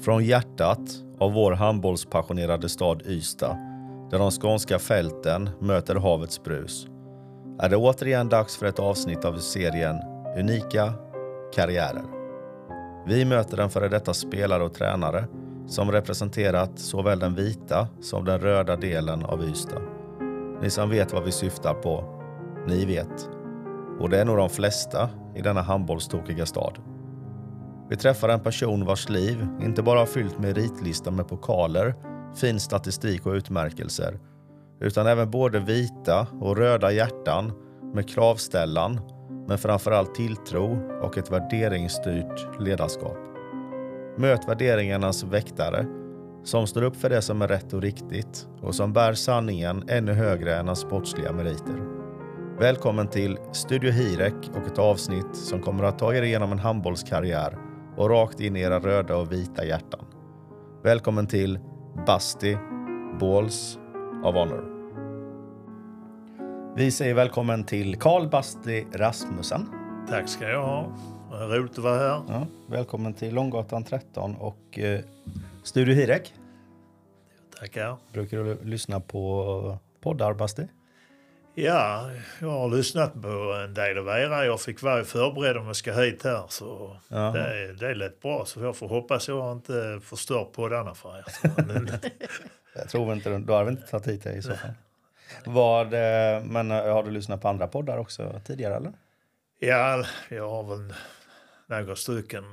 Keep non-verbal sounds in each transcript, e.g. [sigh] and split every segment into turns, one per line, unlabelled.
Från hjärtat av vår handbollspassionerade stad Ystad, där de skånska fälten möter havets brus, är det återigen dags för ett avsnitt av serien Unika karriärer. Vi möter en före detta spelare och tränare som representerat såväl den vita som den röda delen av Ystad. Ni som vet vad vi syftar på, ni vet. Och det är nog de flesta i denna handbollstokiga stad. Vi träffar en person vars liv inte bara har fyllt meritlistan med pokaler, fin statistik och utmärkelser, utan även både vita och röda hjärtan med kravställan, men framförallt tilltro och ett värderingsstyrt ledarskap. Möt värderingarnas väktare som står upp för det som är rätt och riktigt och som bär sanningen ännu högre än hans sportsliga meriter. Välkommen till Studio Hirek och ett avsnitt som kommer att ta er igenom en handbollskarriär och rakt in i era röda och vita hjärtan. Välkommen till Basti Balls of Honor. Vi säger välkommen till Karl Basti Rasmussen.
Tack ska jag ha. Roligt att vara här.
Ja, välkommen till Långgatan 13 och eh, Studio Hirek.
Tackar.
Brukar du lyssna på poddar, Basti?
Ja, jag har lyssnat på en del av era. Jag fick vara förberedd om jag ska hit här. Så
Jaha.
det, det är lätt bra. Så jag får hoppas jag inte förstör poddarna för er. [laughs]
Jag tror inte, då har vi inte tagit hit dig i så fall. Vad, eh, men eh, har du lyssnat på andra poddar också tidigare eller?
ja, jag har väl några stycken.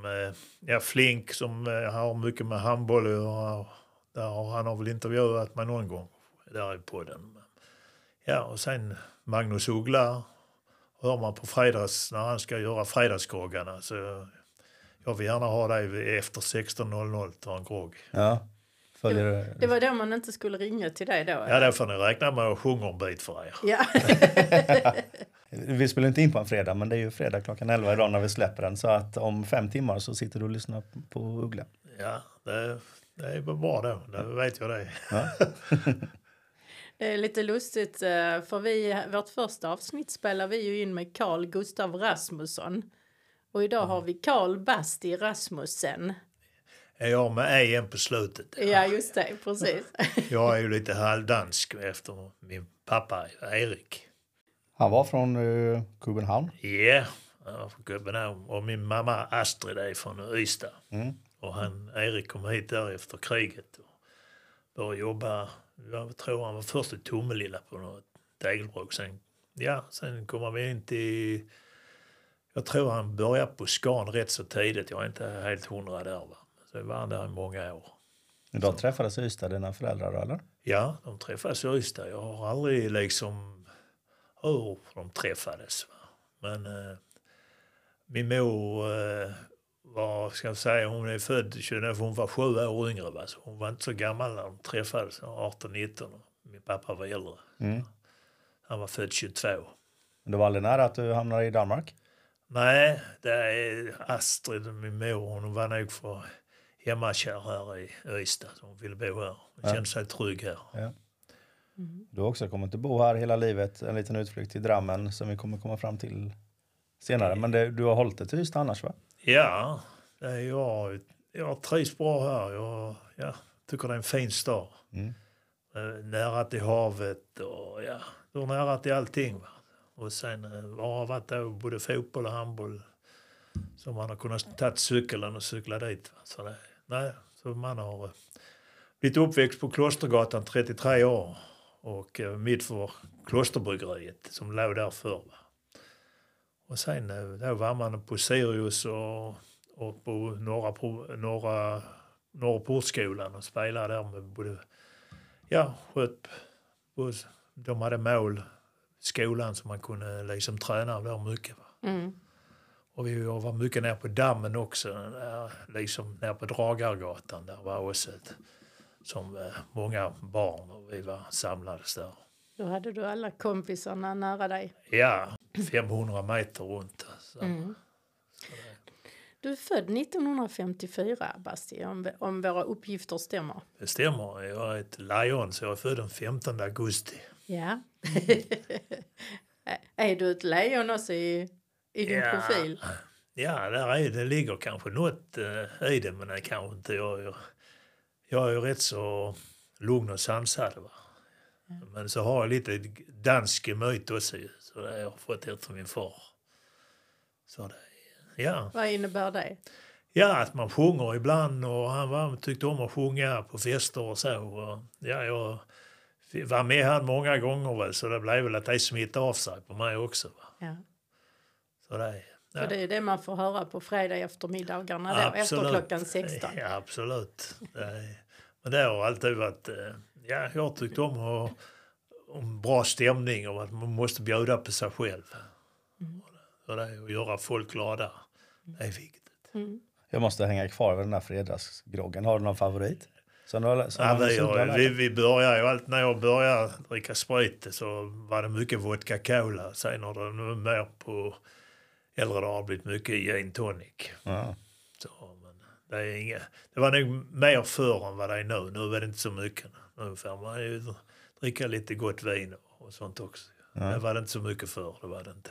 Ja, Flink som eh, har mycket med handboll att göra. Han har väl intervjuat mig någon gång där i podden. Ja, och sen Magnus Uggla hör man på fredags när han ska göra fredagsgroggarna. Så jag vill gärna ha dig efter 16.00 ta en grogg.
Ja. Följer?
Det var då man inte skulle ringa till dig då?
Ja, där får ni räkna med att sjunga en bit för er.
Ja. [laughs]
Vi spelar inte in på en fredag, men det är ju fredag klockan 11 idag när vi släpper den. Så att om fem timmar så sitter du och lyssnar på Uggla.
Ja, det, det är bra då. Det vet jag det.
Ja. [laughs]
Det är lite lustigt eh, för vi, vårt första avsnitt spelar vi ju in med Carl Gustav Rasmusson. Och idag har vi Carl Basti Rasmussen.
Jag med en på slutet?
Ja, just det, precis. [laughs]
Jag är ju lite halvdansk efter min pappa Erik.
Han var från uh, Kubenhavn.
Ja, han var från Köpenhamn. Och min mamma Astrid är från Ystad.
Mm.
Och han, Erik kom hit där efter kriget och började jobba. Jag tror han var först i Tomelilla på något tegelbruk. Sen, ja, sen kom vi in till... Jag tror han började på Scan rätt så tidigt. Jag är inte helt hundra där. Va? Så var han där i många år.
Idag träffades i Ystad dina föräldrar eller?
Ja, de träffades i Ystad. Jag har aldrig liksom hur de träffades. Va? Men eh, min mor eh, var, ska jag säga, hon är född 29, hon var sju år yngre. Va? Så hon var inte så gammal när de träffades, 18-19. Min pappa var äldre.
Mm.
Han var född 22.
Men det var aldrig nära att du hamnade i Danmark?
Nej, det är Astrid, min mor, hon var nog för hemmakär här i Ystad. Hon ville bo här. Hon
Ja.
kände sig trygg här.
Ja. Du har också kommit att bo här hela livet. En liten utflykt till Drammen som vi kommer komma fram till senare. Men det, du har hållit dig till Ystad annars va?
Ja, jag, jag trivs bra här. Jag ja, tycker det är en fin stad.
Mm.
Eh, Nära till havet och ja, du är nära till allting. Va? Och sen eh, har jag varit där både fotboll och handboll. Så man har kunnat ta cykeln och cykla dit. Va? Så, det, nej, så man har eh, blivit uppväxt på Klostergatan 33 år. Och mitt för Klosterbryggeriet som låg där förr. Va? Och sen eh, då var man på Sirius och, och på Norra, norra, norra Portskolan och spelade där med både, ja, sköt, de hade mål, skolan som man kunde liksom träna där mycket. Va?
Mm.
Och vi var mycket ner på dammen också, där, liksom ner på Dragargatan. Där var också ett, som eh, många barn och vi var samlades där.
Då hade du alla kompisarna nära dig.
Ja, [laughs] 500 meter runt. Så.
Mm. Du är född 1954, Basti, om, om våra uppgifter stämmer.
Det stämmer. Jag är ett lejon så jag är född den 15 augusti.
Ja. [laughs] är du ett lejon också i, i din
Ja.
profil?
Ja, där är, det ligger kanske något uh, i det, men det kanske inte. Jag, jag, jag är ju rätt så lugn och sansad. Va? Men så har jag lite dansk gemyt också, så det har jag fått efter min far. Så det, ja.
Vad innebär det?
Ja, att man sjunger ibland och han var, tyckte om att sjunga på fester och så. Och, ja, jag var med han många gånger väl, så det blev väl att det smittade av sig på mig också.
Ja.
Så det, ja.
För det är det man får höra på fredag eftermiddagarna då, efter klockan 16.
Ja, absolut. Det men det har alltid varit... eh, Ja, jag har tyckt om, att, om bra stämning och att man måste bjuda på sig själv. Så det är att göra folk glada. Det är viktigt.
Mm.
Jag måste hänga kvar vid den här fredagsgroggen. Har du någon favorit? Som du har, som
Ja,
har
vi, har, vi, vi börjar ju alltid när jag började dricka sprit så var det mycket vodka cola. Sen har det nu mer på äldre dagar blivit mycket gin tonic.
Ja.
Så, men det, är inga, det var nog mer förr än vad det är nu. Nu är det inte så mycket. Nu får man ju dricka lite gott vin och sånt också. Det var det inte så mycket förr. Det var det inte.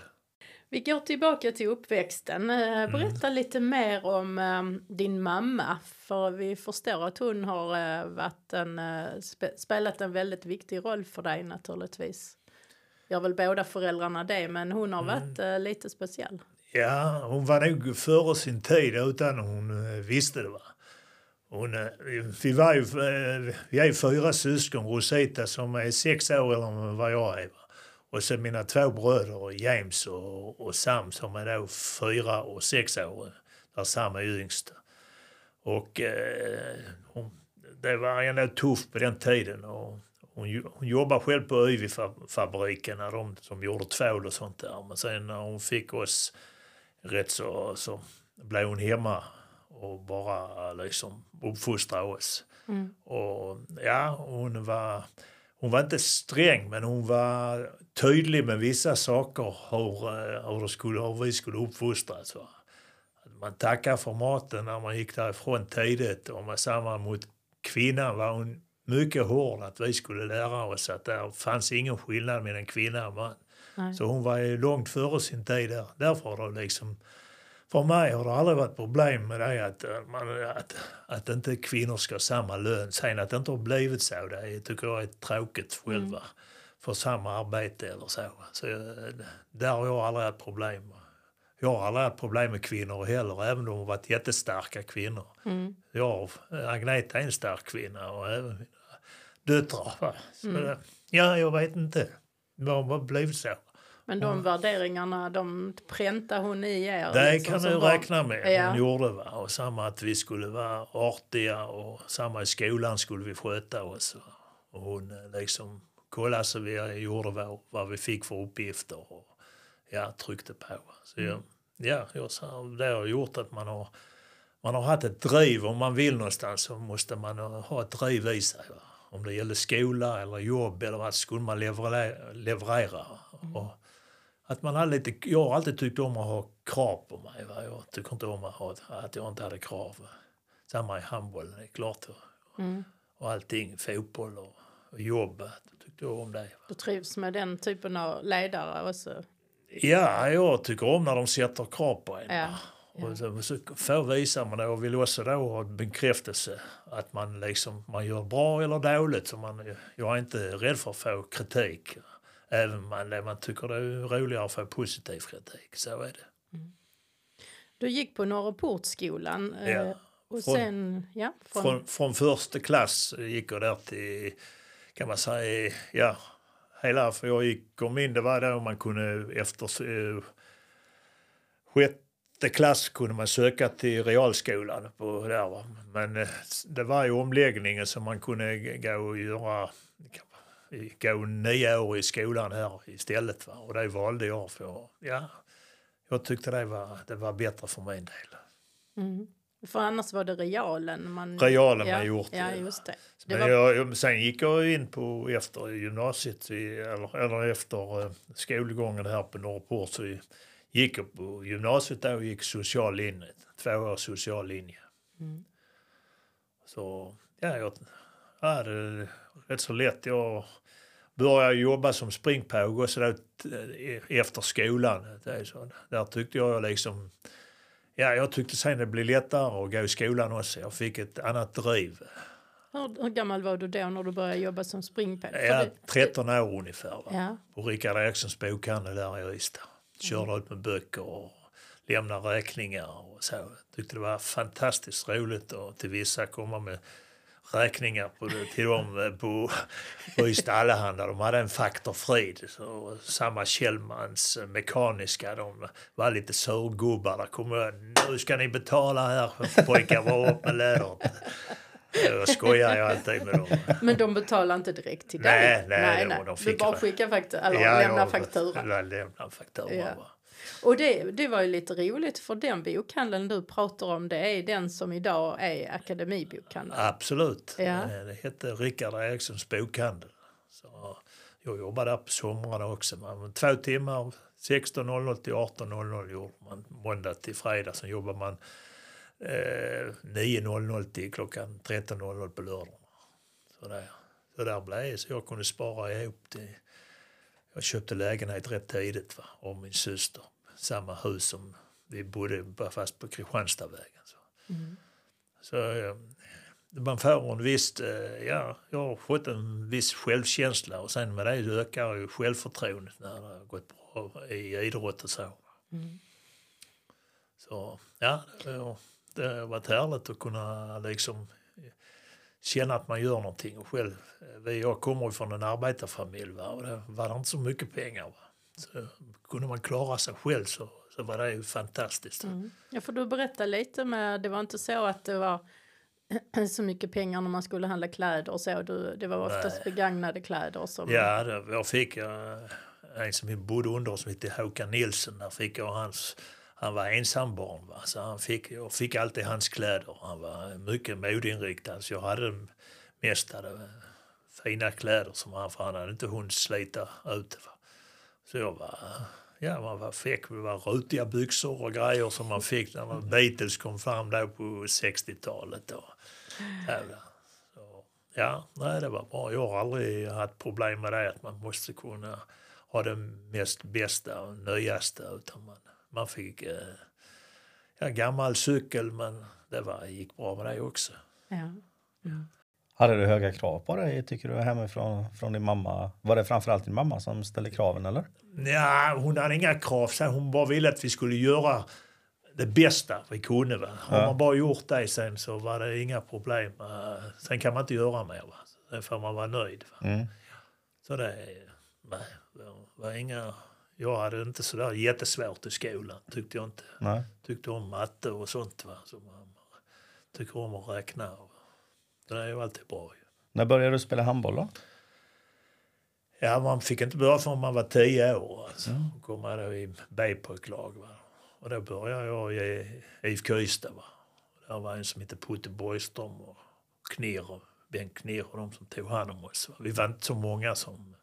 Vi går tillbaka till uppväxten. Eh,
Mm.
Berätta lite mer om eh, din mamma. För vi förstår att hon har eh, varit en, eh, spe, spelat en väldigt viktig roll för dig naturligtvis. Gör väl båda föräldrarna det, men hon har
Mm.
varit eh, lite speciell.
Ja, hon var nog före sin tid utan hon visste det. Va? Hon, vi, var ju, eh, vi är fyra syskon, Rosita som är sex år eller vad jag är. Och så mina två bröder, James och, och Sam som är då fyra och sex år. Där Sam är yngst. Och eh, hon, det var ändå tufft på den tiden. Och hon, hon jobbade själv på Yvi-fabriken, när de som gjorde tvål och sånt där. Men sen när hon fick oss rätt så, så blev hon hemma och bara liksom uppfostrade oss. Och ja, hon var, hon var inte sträng men hon var tydlig med vissa saker hur, eh, hur, skulle, hur vi skulle uppfostras. Va? Man tackar för maten när man gick därifrån tidigt och med samma mot kvinnan var hon mycket hård att vi skulle lära oss att det fanns ingen skillnad mellan kvinna och man.
Nej.
Så hon var ju långt före sin tid där. Därför har det liksom, för mig har det aldrig varit problem med det att, eh, man, att, att inte kvinnor ska ha samma lön. Sen att det inte har blivit så, det är- tycker jag är tråkigt själva. För samma arbete eller så. så eh, där har jag aldrig haft problem. Jag har aldrig haft problem med kvinnor heller, även om de har varit jättestarka kvinnor.
Mm.
Jag, Agneta är en stark kvinna och även mina döttrar. Så, det- Ja, jag vet inte. Det har blivit så.
Men de värderingarna, de präntar hon i er?
Det
liksom
kan du räkna med.
Ja.
Hon gjorde va? Och samma att vi skulle vara artiga och samma i skolan skulle vi sköta oss. Och hon eh, liksom kollade så vi gjorde vad, vad vi fick för uppgifter och ja, tryckte på. Så jag, ja, jag det har gjort att man har, man har haft ett driv. Om man vill någonstans så måste man ha ett driv i sig. Va? Om det gäller skola eller jobb eller vad skulle man leverera. leverera. Och, att man hade lite, jag har alltid tyckt om att ha krav på mig. Va? Jag tycker inte om att, ha, att jag inte hade krav. Va? Samma i handboll, det är klart. Va?
Mm.
Och allting, fotboll och, och jobb. va? Jag tyckte om det. Va?
Du trivs med den typen av ledare också?
Ja, jag tycker om när de sätter krav på en.
Ja.
Och så, så får visa man det och vill också då ha bekräftelse att man, liksom, man gör bra eller dåligt. Så man, jag är inte rädd för att få kritik. Även om man, man tycker det är roligare att få positiv kritik. Så är det.
Du gick på Norreportskolan. eh,
Ja.
Och
Från-
sen, ja, från,
Från, från första klass gick jag där till, kan man säga, ja, hela, för jag gick, kom in, det var då man kunde efter eh, sjätte klass kunde man söka till realskolan på där va. Men eh, det var ju omläggningen så man kunde gå och göra, gå nio år i skolan här istället va. Och det valde jag för, ja, jag tyckte det var, det var bättre för min del.
mm. För annars var det realen man...
Realen
ja,
man gjort.
Ja, just det. det
Men
var,
jag, sen gick jag in på efter gymnasiet, eller, eller efter eh, skolgången här på Norrport så gick jag på gymnasiet där och gick social linje, två år social linje.
Mm.
Så ja, jag det rätt så lätt. Jag började jobba som springpåg också då, t- efter skolan. Det är så, där tyckte jag liksom Ja, jag tyckte sen det blev lättare att gå i skolan också. Jag fick ett annat driv.
Hur, hur gammal var du då när du började jobba som springpojk?
Jag är 13 år ungefär. Va?
Ja.
På Rickard Erikssons bokhandel där i Ystad. Körde ut med böcker och lämnade räkningar och så. Jag tyckte det var fantastiskt roligt att till vissa komma med räkningar på det, till dem eh, på, på Ystad Allehanda. De hade en Faktor Frid. Så, samma Kjellmans eh, Mekaniska. De var lite surgubbar. Där kom jag, nu ska ni betala här pojkar, var upp med lädret. Jag skojar jag alltid med dem.
Men de betalar inte direkt till dig?
Nej, nej, nej, de
Du
fick-
bara skickar faktura, eller
Ja,
lämnar faktura.
Jag lämnar faktura.
Ja.
va.
Och det, det var ju lite roligt för den bokhandeln du pratar om det är den som idag är Akademibokhandeln.
Absolut.
Ja.
Eh, Det hette Rickard Erikssons bokhandel. Så jag jobbade där på somrarna också. Man, två timmar, 16.00 till 18.00 gjorde man måndag till fredag. Sen jobbade man eh, 9.00 till klockan 13.00 på lördagarna. Så där, så där blev det. Så jag kunde spara ihop till... Jag köpte lägenhet rätt tidigt va, av min syster. Samma hus som vi bodde bara fast på Kristianstadvägen. Så. Så ehm, man får en viss, eh, ja, jag har fått en viss självkänsla och sen med det ökar ju självförtroendet när det har gått bra i idrott och så. Så ja, det har, varit härligt att kunna liksom känna att man gör någonting. Och själv, jag kommer ju från en arbetarfamilj va, och det var inte så mycket pengar. Va. Så kunde man klara sig själv så, så var det ju fantastiskt.
Mm. Ja, för du berätta lite med, det var inte så att det var [clears throat] så mycket pengar när man skulle handla kläder och så. Du, det var oftast begagnade kläder som...
Ja, det, jag fick jag, en som bodde under som hette Håkan Nilsson. Där fick jag hans, han var ensambarn. Va? Så han fick, jag fick alltid hans kläder. Han var mycket modeinriktad. Så jag hade mest hade fina kläder som han, för han hade inte hunnit slita ut. Va? Så jag var, ja man var, fick, det var rutiga byxor och grejer som man fick när man Beatles kom fram då på 60-talet. Och. Så, ja, nej det var bra. Jag har aldrig haft problem med det att man måste kunna ha det mest bästa och nyaste utan man, man fick eh, ja, gammal cykel men det var, gick bra med det också.
Ja.
Hade du höga krav på dig, tycker du, hemifrån från din mamma? Var det framförallt din mamma som ställde kraven, eller?
Ja, hon hade inga krav. Hon bara ville att vi skulle göra det bästa vi kunde. Va? Har
Ja.
man bara gjort det sen så var det inga problem. Eh, Sen kan man inte göra mer. Va? Sen får man vara nöjd. Va?
Mm.
Så det nej, det var inga... Jag hade inte sådär jättesvårt i skolan, tyckte jag inte.
Nej.
Tyckte om matte och sånt. Va? Så man tycker om att räkna. Det är ju alltid bra.
När började du spela handboll då?
Ja, man fick inte börja förrän man var tio år. Alltså. Då kom då i B-pojklag. Och då började jag i IFK Ystad. Va? Där var en som hette Putte Borgström och Knirr, och Bengt Knirr och de som tog hand om oss. Va? Vi var inte så många som...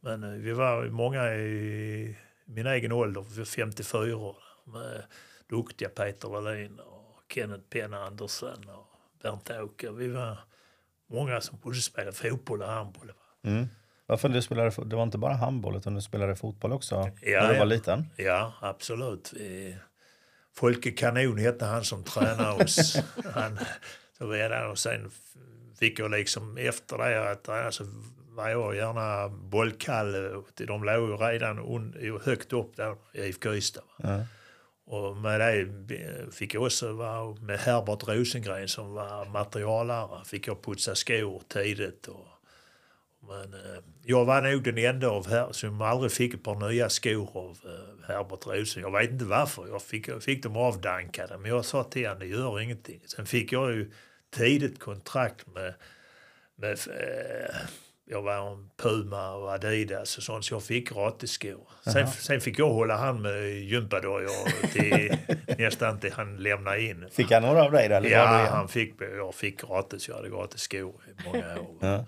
Men eh, vi var många i min egen ålder, vi var 54 år. Med duktiga Peter Wallin och Kenneth Penna Andersen och Bernt-Åke. Vi var många som både spelade fotboll och handboll.
Mm. Varför du spelade, det var inte bara handboll utan du spelade fotboll också
Ja,
när du
ja.
var liten?
Ja, absolut. Folke Kanon hette han som tränade oss. [laughs] han, så var jag där och sen fick jag liksom efter det att träna så var jag gärna bollkalle. De låg ju redan un, högt upp där i IFK Ystad.
Ja.
Och med det eh, fick jag också vara med Herbert Rosengren som var materialare. Fick jag putsa skor tidigt. Och, men eh, jag var nog den enda av här som aldrig fick ett par nya skor av eh, Herbert Rosengren. Jag vet inte varför. Jag fick, jag fick dem avdankade. Men jag sa till honom, det gör ingenting. Sen fick jag ju tidigt kontrakt med, med eh, jag var en Puma och Adidas och sånt, så jag fick gratisskor. Sen, sen fick jag hålla han med gympadojor till nästan till han lämnade in.
Fick han några av dig? Eller
Ja, han fick, jag fick gratis. Jag hade gratis skor i många år. [laughs]
Ja.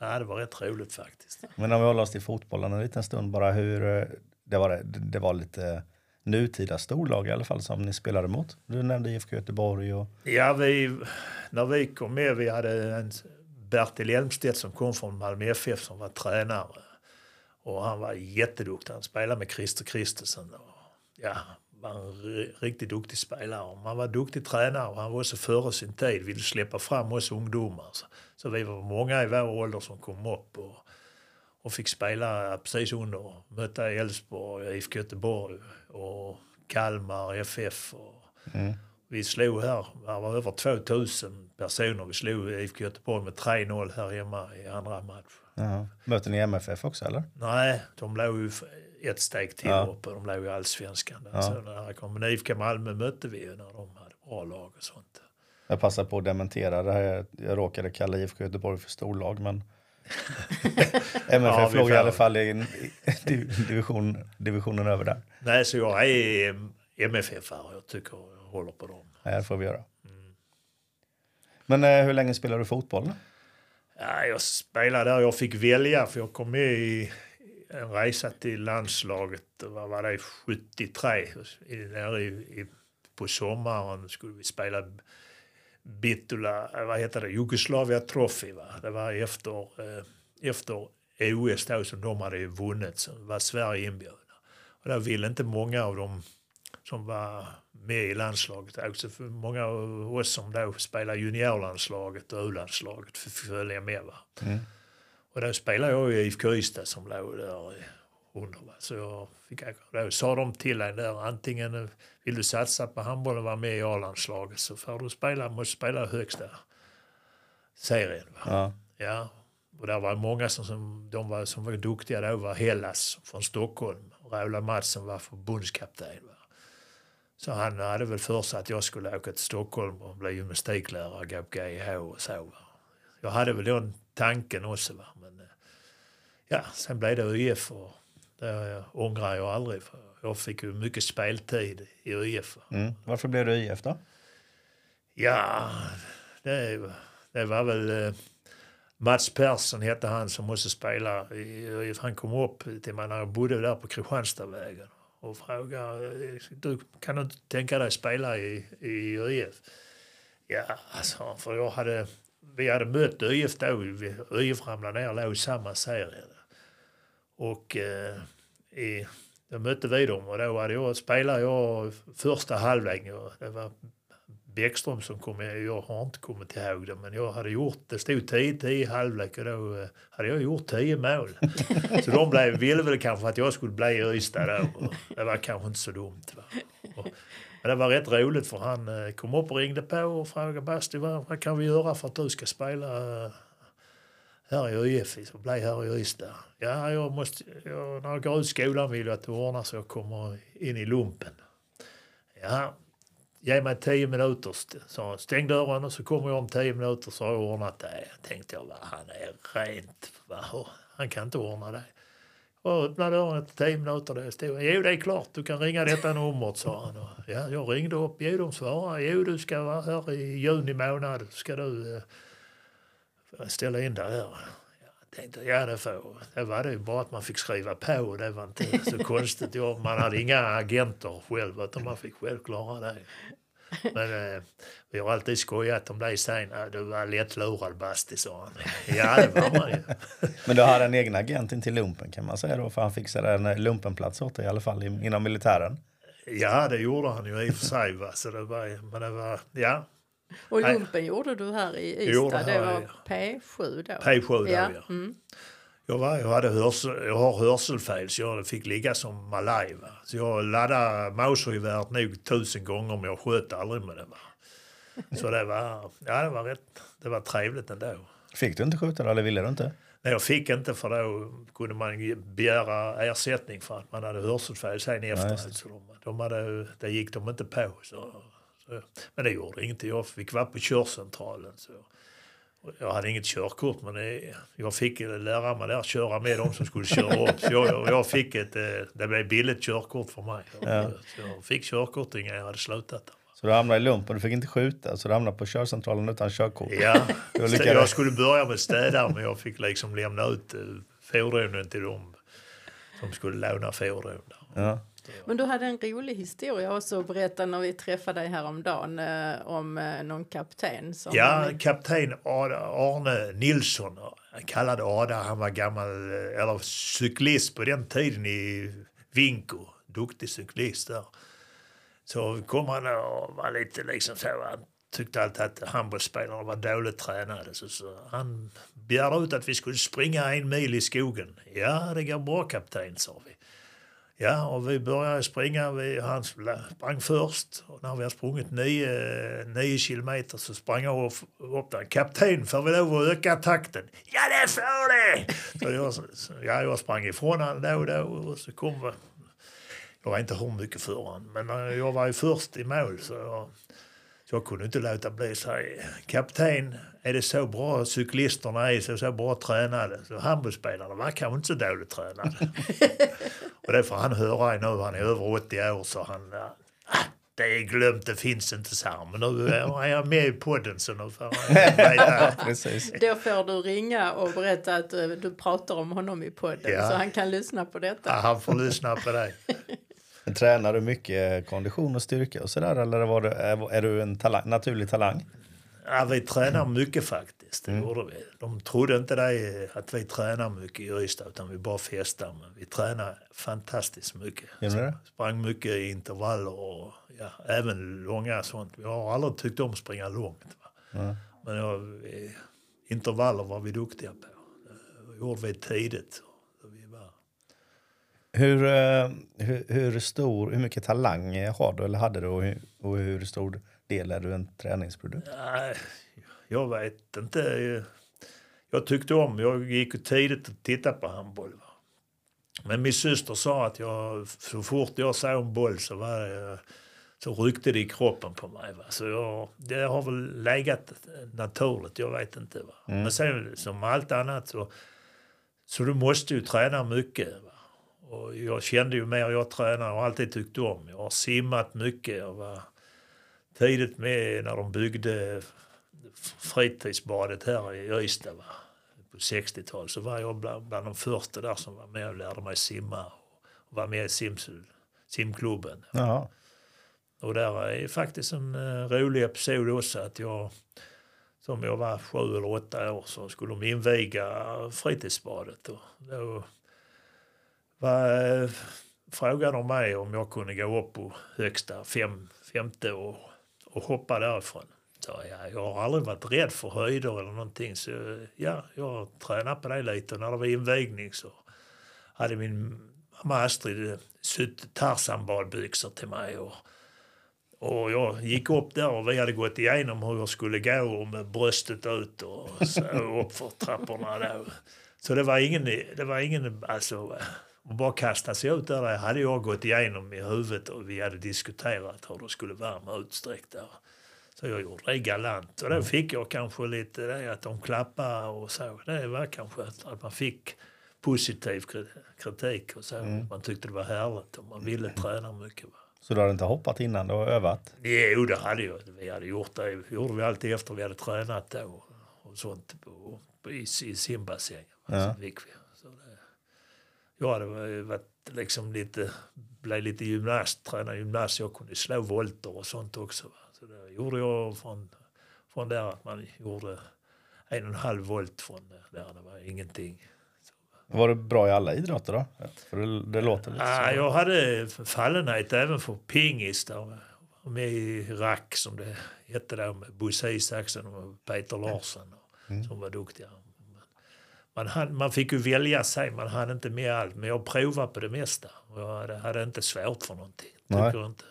Ja, det var rätt roligt faktiskt.
Men om vi håller oss till fotbollen en liten stund bara hur eh, det var, det var lite nutida storlag i alla fall som ni spelade mot. Du nämnde IFK Göteborg och
Ja, vi, när vi kom med, vi hade en Bertil Elmstedt som kom från Malmö FF som var tränare. Och han var jätteduktig. Han spelade med Christer Christensen. Ja, var en riktigt duktig spelare. Han var duktig tränare och han var också före sin tid. Ville släppa fram oss ungdomar. Så, så vi var många i vår ålder som kom upp och, och fick spela precis under. Mötte Elfsborg, IFK Göteborg och Kalmar, FF. Och, mm. Vi slog här, det var över 2000 personer. Vi slog IFK Göteborg med 3-0 här hemma i andra match.
Ja. Möter ni MFF också eller?
Nej, de låg ju ett steg till
Ja.
upp och de låg i allsvenskan. Där.
Ja.
Så när kom, men IFK Malmö mötte vi ju när de hade bra lag och sånt.
Jag passar på att dementera det här. Jag råkade kalla IFK Göteborg för storlag men [laughs] MFF
vi
låg i alla fall i division, divisionen över där.
Nej, så jag är MFF-are. Jag tycker håller på dem.
Det får vi göra. Men eh, hur länge spelar du fotboll?
Ja, jag spelade där. Jag fick välja för jag kom med i en resa till landslaget. Vad var det? 73. I, nere i, i, på sommaren skulle vi spela Bitula, eh, vad heter det, Jugoslavia Trophy. Va? Det var efter, eh, efter OS då som de hade vunnit så var Sverige inbjudna. Och där ville inte många av dem som var med i landslaget, också för många av oss som då spelade juniorlandslaget och U-landslaget fick följa med. Va? Och då spelade jag i IFK Ystad som låg där under. Va? Så jag fick, då sa de till en där, antingen eh, vill du satsa på handboll och vara med i A-landslaget så får du spela, måste spela högsta serien. Va?
Ja.
Ja, och där var många som, som, de var, som var duktiga då var Hellas från Stockholm. Raula Mattsson var förbundskapten. Va? Så han hade väl för sig att jag skulle åka till Stockholm och bli gymnastiklärare och gå på GIH och så. Va? Jag hade väl den tanken också. Va? Men eh, ja, sen blev det ÖIF och det ångrar jag aldrig. För jag fick ju mycket speltid i ÖIF.
Mm. Varför blev du IF då?
Ja, det, det var väl... eh, Mats Persson hette han som måste spela. Han kom upp till mig när jag bodde där på Kristianstadvägen och frågade du, kan du inte tänka dig spela i, i ÖIF? Ja, alltså, för jag hade, vi hade mött ÖIF då. Vi- ÖIF ramlade ner och låg i samma serie. Och eh, i, då mötte vi dem och då hade jag, spelade jag första halvlek. Det var Bäckström som kom. Jag har inte kommit ihåg det, men jag hade gjort, det stod 10-10 i halvlek och då eh, hade jag gjort 10 mål. [laughs] Så de blev, ville väl kanske att jag skulle bli i Ystad då. Och det var kanske inte så dumt. Va? Och, men det var rätt roligt för han eh, kom upp och ringde på och frågade Basti vad, vad kan vi göra för att du ska spela eh, här i ÖIF, så bli här i Ystad. Ja, jag måste, jag, när jag går ut skolan vill jag att du ordnar så jag kommer in i lumpen. Ja, ge mig tio minuter, sa han. Stäng dörren och så kommer jag om tio minuter så har jag ordnat det. Tänkte jag, va, han är rent, va, han kan inte ordna det. Och öppnade dörren efter tio minuter. Där stod, jo det är klart, du kan ringa detta numret, sa han. Och, ja, jag ringde upp, jo de svarade, jo du ska vara här i juni månad, ska du eh, ställa in dig här. Tänkte, ja det får Det var det ju bara att man fick skriva på det var inte så konstigt. Ja, man hade inga agenter själv utan man fick själv klara det. Men eh, vi har alltid skojat om det sen. Du var lättlurad Basti, sa han. Ja, det var man ju.
Men du hade en egen agent in till lumpen kan man säga då, för han fixade en eh, lumpenplats åt dig i alla fall inom militären.
Ja, det gjorde han ju i och för sig. Va? Så det var, men det var, ja,
Och
Nej.
lumpen gjorde du här i Ystad. Det
här
var
i-
P7 då?
P7 då,
ja.
ja.
Mm.
Jag, var, jag, hade hörsel, jag har hörselfel så jag fick ligga som malaj. Va? Så jag laddade mausergeväret nog tusen gånger men jag sköt aldrig med det. Va? Så det var, ja, det var rätt det var trevligt ändå.
Fick du inte skjuta då, eller ville du inte?
Nej, jag fick inte för då kunde man begära ersättning för att man hade hörselfel sen efteråt. så de, de hade, det gick de inte på. Så, så, men det gjorde inget. Jag fick vara på körcentralen. Så. Jag hade inget körkort men det, jag fick lära mig där att köra med dem som skulle köra upp. Så jag, jag fick ett, eh, det blev billigt körkort för mig. Så jag fick körkort innan jag hade slutat.
Så du hamnade i lumpen, du fick inte skjuta, så du hamnade på körcentralen utan körkort.
Ja, jag skulle börja med städare men jag fick liksom lämna ut eh, fordonen till dem som skulle låna fordon. där.
Men du hade en rolig historia också att berätta när vi träffade dig häromdagen eh, om eh, någon kapten. Som
Ja, kapten Ada- Arne Nilsson, han kallade Ada, han var gammal, eh, eller cyklist på den tiden i Vinko, duktig cyklist där. Så kom han och var lite liksom så. Han tyckte alltid att handbollsspelarna var dåligt tränade. Så, så han begärde ut att vi skulle springa en mil i skogen. Ja, det går bra kapten, sa vi. Ja, och vi började springa. Vi, han sprang först. Och när vi hade sprungit nio, nio kilometer så sprang jag upp, upp. Kapten, får vi lov att öka takten? Ja, det får det! Så jag, så, ja, jag sprang ifrån honom då och då och så kom vi. Jag var inte hur mycket för honom, men jag var ju först i mål så jag, så jag kunde inte låta bli säga kapten, är det så bra cyklisterna är, så, så bra tränade, så handbollsspelarna var kanske inte så dåligt tränade. [laughs] och det får han höra nu, han är över 80 år så han, ah, det är glömt, det finns inte så här. Men nu är jag med i podden så nu får. [laughs]
Precis.
Då får du ringa och berätta att eh, du pratar om honom i podden
Ja.
så han kan lyssna på detta.
Ja, han får lyssna på dig. [laughs]
Men Tränar du mycket kondition och styrka och sådär eller var det, är, du en talang, naturlig talang?
Ja, vi tränar mycket faktiskt. Det gjorde vi. De trodde inte det, att vi tränar mycket i Ystad utan vi bara festar. Men vi tränar fantastiskt mycket.
Det?
Sprang mycket i intervaller och ja, även långa sånt. Vi har aldrig tyckt om att springa långt. Va? Men ja, vi, intervaller var vi duktiga på. Det gjorde vi tidigt.
Hur, eh, hur, hur stor, hur mycket talang har du eller hade du och hur, och hur stor del är du en träningsprodukt?
Nej, jag vet inte. Jag tyckte om, jag gick tidigt och tittade på handboll. Va? Men min syster sa att jag, så fort jag såg en boll så, var det, så ryckte det i kroppen på mig. Va? Så jag, det har väl legat naturligt, jag vet inte. Va? Men sen som allt annat så, så du måste ju träna mycket. Va? Och jag kände ju mer jag tränar och alltid tyckt om. Jag har simmat mycket. Jag var tidigt med när de byggde fritidsbadet här i Ystad va? på 60-talet så var jag bland, bland de första där som var med och lärde mig simma och, och var med i sim, simklubben.
Jaha.
Och där är faktiskt en eh, rolig episod också att jag som jag var sju eller åtta år så skulle de inviga fritidsbadet. Och då var, frågade de mig om jag kunde gå upp på högsta fem, femte och, och hoppa därifrån. Så jag, jag har aldrig varit rädd för höjder eller någonting så ja, jag tränade på det lite. Och när det var invigning så hade min mamma Astrid sytt Tarzan-badbyxor till mig. Och, och jag gick upp där och vi hade gått igenom hur jag skulle gå med bröstet ut och så upp för trapporna där. Så det var ingen, det var ingen alltså, att bara kasta sig ut där, det hade jag gått igenom i huvudet och vi hade diskuterat hur det skulle vara med utsträckt där. Så jag gjorde det galant och då fick jag kanske lite det att de klappade och så. Det var kanske att man fick positiv kri- kritik och så. Man tyckte det var härligt och man ville träna mycket. Va?
Så du har inte hoppat innan du har övat?
Jo, det hade jag. Vi hade gjort det. gjorde vi alltid efter vi hade tränat då. Och, och sånt på, på, i, i simbassängen.
Ja.
Så fick vi. Det, jag hade varit liksom lite, blev lite gymnast, tränade gymnast. Jag kunde slå volter och sånt också. Så det gjorde jag från, från där att man gjorde en och en halv volt från där. Det var ingenting.
Var du bra i alla idrotter då? För det, det låter lite
Ah, jag hade fallenhet även för pingis. Där. Med i rack som det hette då med Bosse Isaksson och Peter Larsson och, som var duktiga. Man, hann, man fick ju välja sig, man hann inte med allt. Men jag provade på det mesta. Och jag hade, hade inte svårt för någonting.
Nej.
Tycker jag inte.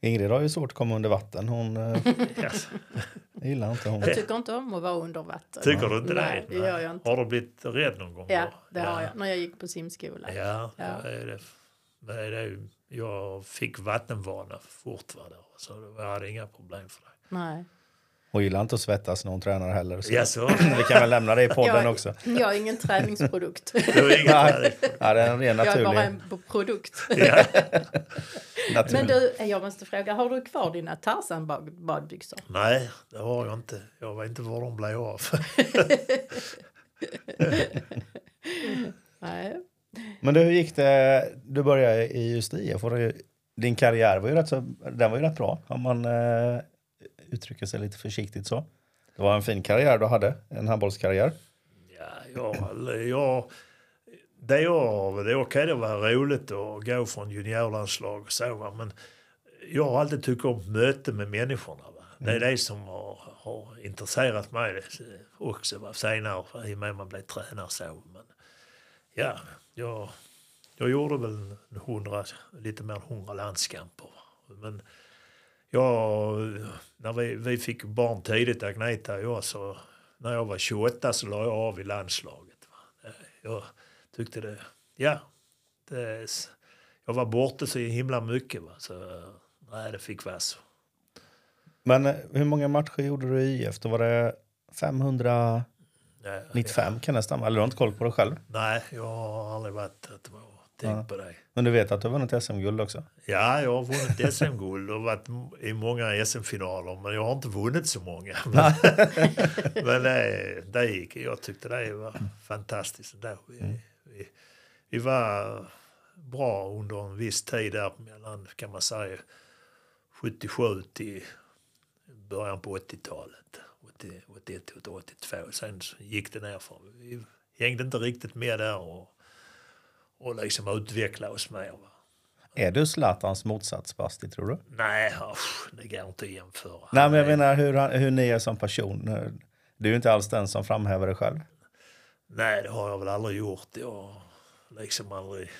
Ingrid har ju svårt att komma under vatten. Hon eh, [laughs]
Yes.
gillar inte hon.
Jag tycker inte om att vara under vatten.
Tycker du inte
Nej,
det?
gör jag inte.
Har du blivit rädd någon gång?
Ja,
då?
det har jag. När jag gick på simskola.
Ja,
Ja.
Det är det. Det jag fick vattenvana fort. Va, där, så jag hade inga problem för det.
Nej.
Hon gillar inte att svettas när hon tränar heller. Så
Ja, så. [clears throat]
Vi kan väl lämna det i podden
jag,
också.
Jag är ingen träningsprodukt. [laughs]
Det var inget
Nej, ja, det är en ren
Jag är
naturlig.
bara en produkt. [laughs]
ja.
naturlig.
Men du, jag måste fråga, har du kvar dina Tarzan-badbyxor?
Nej, det har jag inte. Jag vet inte var de blev av.
Nej.
Men du, hur gick det? Du började i just IF. och det- Din karriär var ju rätt, så, den var ju rätt bra om man uttrycker sig lite försiktigt så. Det var en fin karriär du hade, en handbollskarriär.
Ja, jag, jag, det jag, det okej, det var roligt att gå från juniorlandslag och så, va, men jag har alltid tyckt om möte med människorna. Va? Det är det som har, har intresserat mig också va? senare i och med man blev tränare. Så. Men, ja, jag, jag gjorde väl 100, lite mer än 100 landskamper. Men jag, när vi, vi fick barn tidigt, Agneta och jag, så när jag var 28 så la jag av i landslaget. Jag tyckte det, ja, det, jag var borta så himla mycket. Va? Så nej, det fick vara så.
Men eh, hur många matcher gjorde du i IF? Då var det 595
Ja,
kan det stämma? Eller du har inte koll på det själv?
Nej, jag har aldrig varit att vara tänkt
Ja.
på det.
Men du vet att du har vunnit SM-guld också?
Ja, jag har vunnit SM-guld och varit i många SM-finaler, men jag har inte vunnit så många. [laughs] Men, [laughs] men det, det gick. Jag tyckte det var fantastiskt. ändå. Vi, vi, vi var bra under en viss tid där mellan, kan man säga, 77 till början på 80-talet. 80, 81 till 82. Sen gick det ner för vi hängde inte riktigt med där och, och liksom utvecklade oss mer. Va?
Är du Zlatans motsats, Basti, tror du?
Nej, usch, det går inte att jämföra.
Nej, men jag menar hur, han- hur ni är som person. Du är inte alls den som framhäver dig själv.
Nej, det har jag väl aldrig gjort. Jag har liksom aldrig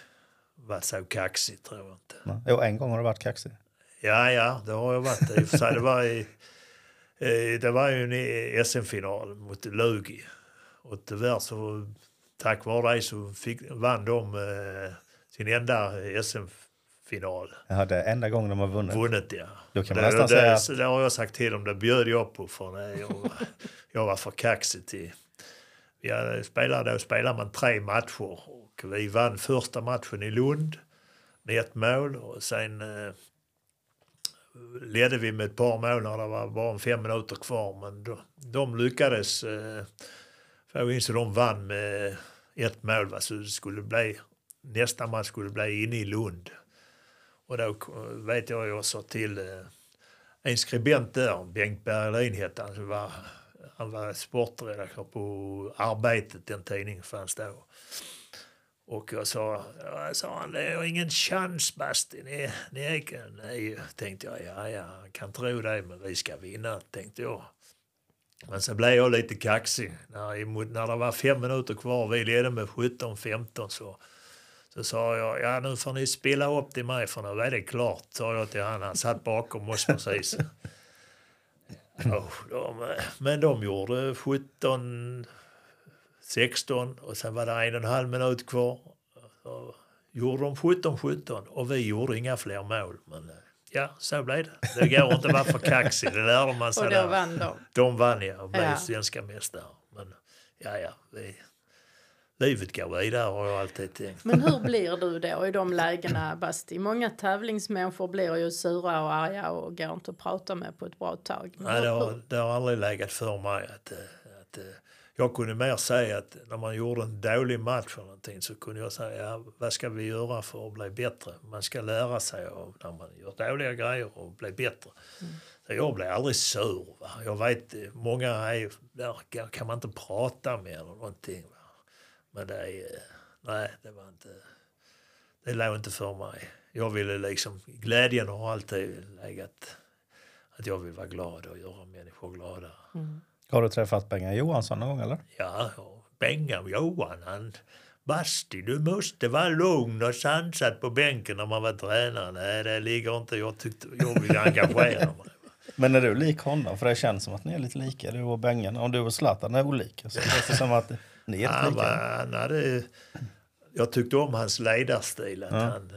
varit så kaxig, tror jag inte.
Jo, en gång har du varit kaxig.
Ja, ja, det har jag varit. I och för sig, det var, i, det var ju en SM-final mot Lugi. Och tyvärr så, tack vare det så fick, vann de eh, sin enda SM-final.
Ja, det är enda gången de har vunnit.
Vunnit, ja.
Då kan
det,
man nästan
det,
säga
det har jag sagt till dem, det bjöd jag på för det. Jag, [laughs] jag var för kaxig till... Vi spelat, då spelade man tre matcher och vi vann första matchen i Lund med ett mål och sen eh, ledde vi med ett par mål när det var bara fem minuter kvar men de, de lyckades eh, få in så de vann med ett mål va? så det skulle bli nästa match skulle bli inne i Lund. Och då vet jag jag sa till eh, en skribent där, Bengt Berlin hette han, som var, han var sportredaktör på Arbetet, den tidningen fanns då. Och jag sa, jag sa han, det är ingen chans Basti, ni, ni är, nej, tänkte jag, ja, ja, han kan tro det, men vi ska vinna, tänkte jag. Men så blev jag lite kaxig. När, när det var fem minuter kvar, vi ledde med 17-15 så så sa jag, ja nu får ni spela upp till mig för nu är det klart, sa jag till han. Han satt bakom oss precis. [laughs] oh, de, men de gjorde 17, 16 och sen var det en och en halv minut kvar. Så gjorde de 17-17 och vi gjorde inga fler mål. Men eh, ja, så blev det. Det går inte att vara för kaxig, det lärde man sig
Och
där.
då vann de.
De vann ja och blev
Ja.
svenska mästare. Men ja, ja, vi, livet går vidare har jag alltid tänkt.
Men hur blir du då i de lägena, Basti? Många tävlingsmänniskor blir ju sura och arga och går inte att prata med på ett bra tag. Men
Nej, det har, det har aldrig legat för mig att, eh, att eh, jag kunde mer säga att när man gjorde en dålig match eller någonting så kunde jag säga ja, vad ska vi göra för att bli bättre? Man ska lära sig av när man gör dåliga grejer och bli bättre. Så jag blev aldrig sur. Va? Jag vet, många är, där kan- man inte prata med eller någonting. Va? Men det är, eh, nej, det var inte, det låg inte för mig. Jag ville liksom, glädjen har alltid legat att jag vill vara glad och göra människor glada.
Har du träffat Bengan Johansson någon gång eller?
Ja, och Bengan Johan han Basti, du måste vara lugn och sansad på bänken när man var tränare. Nej, det ligger inte. Jag, tyckte, jag vill engagera mig.
Men är du lik honom? För det känns som att ni är lite lika, du och Bengan. Om du och Zlatan är olika så känns det som att ni är lite [laughs]
var,
lika.
han hade, jag tyckte om hans ledarstil. Att han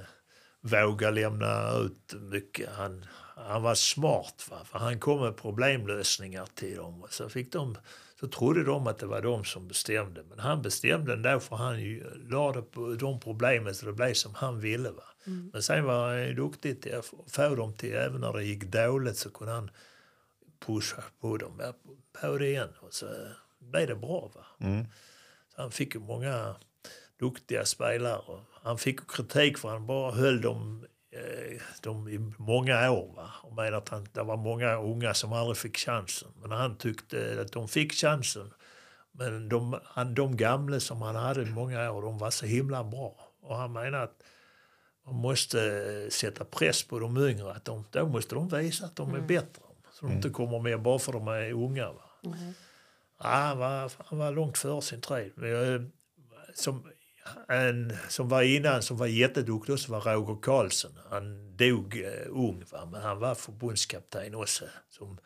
vågade lämna ut mycket. Han, han var smart. Va? För han kom med problemlösningar till dem. Så, fick de, så trodde de att det var de som bestämde. Men han bestämde ändå för han ju lade på de problemen så det blev som han ville. Va? Men sen var han ju duktig till att få dem till, även när det gick dåligt så kunde han pusha på dem. På det igen. Och så blev det bra. Va?
Mm.
Så han fick ju många duktiga spelare. Och han fick kritik för han bara höll dem, eh, dem i många år. Va? Och menade att han, det var många unga som aldrig fick chansen. Men han tyckte att de fick chansen. Men de, han, de gamla som han hade i många år, de var så himla bra. Och han menar att man måste eh, sätta press på de yngre. Att de, då måste de visa att de är bättre. Så de inte kommer med bara för att de är unga. Va?
Mm.
Ja, han, var, han var långt före sin tid. Men jag, som, en som var innan, som var jätteduktig också, var Roger Karlsson. Han dog eh, ung, va? men han var förbundskapten också. Som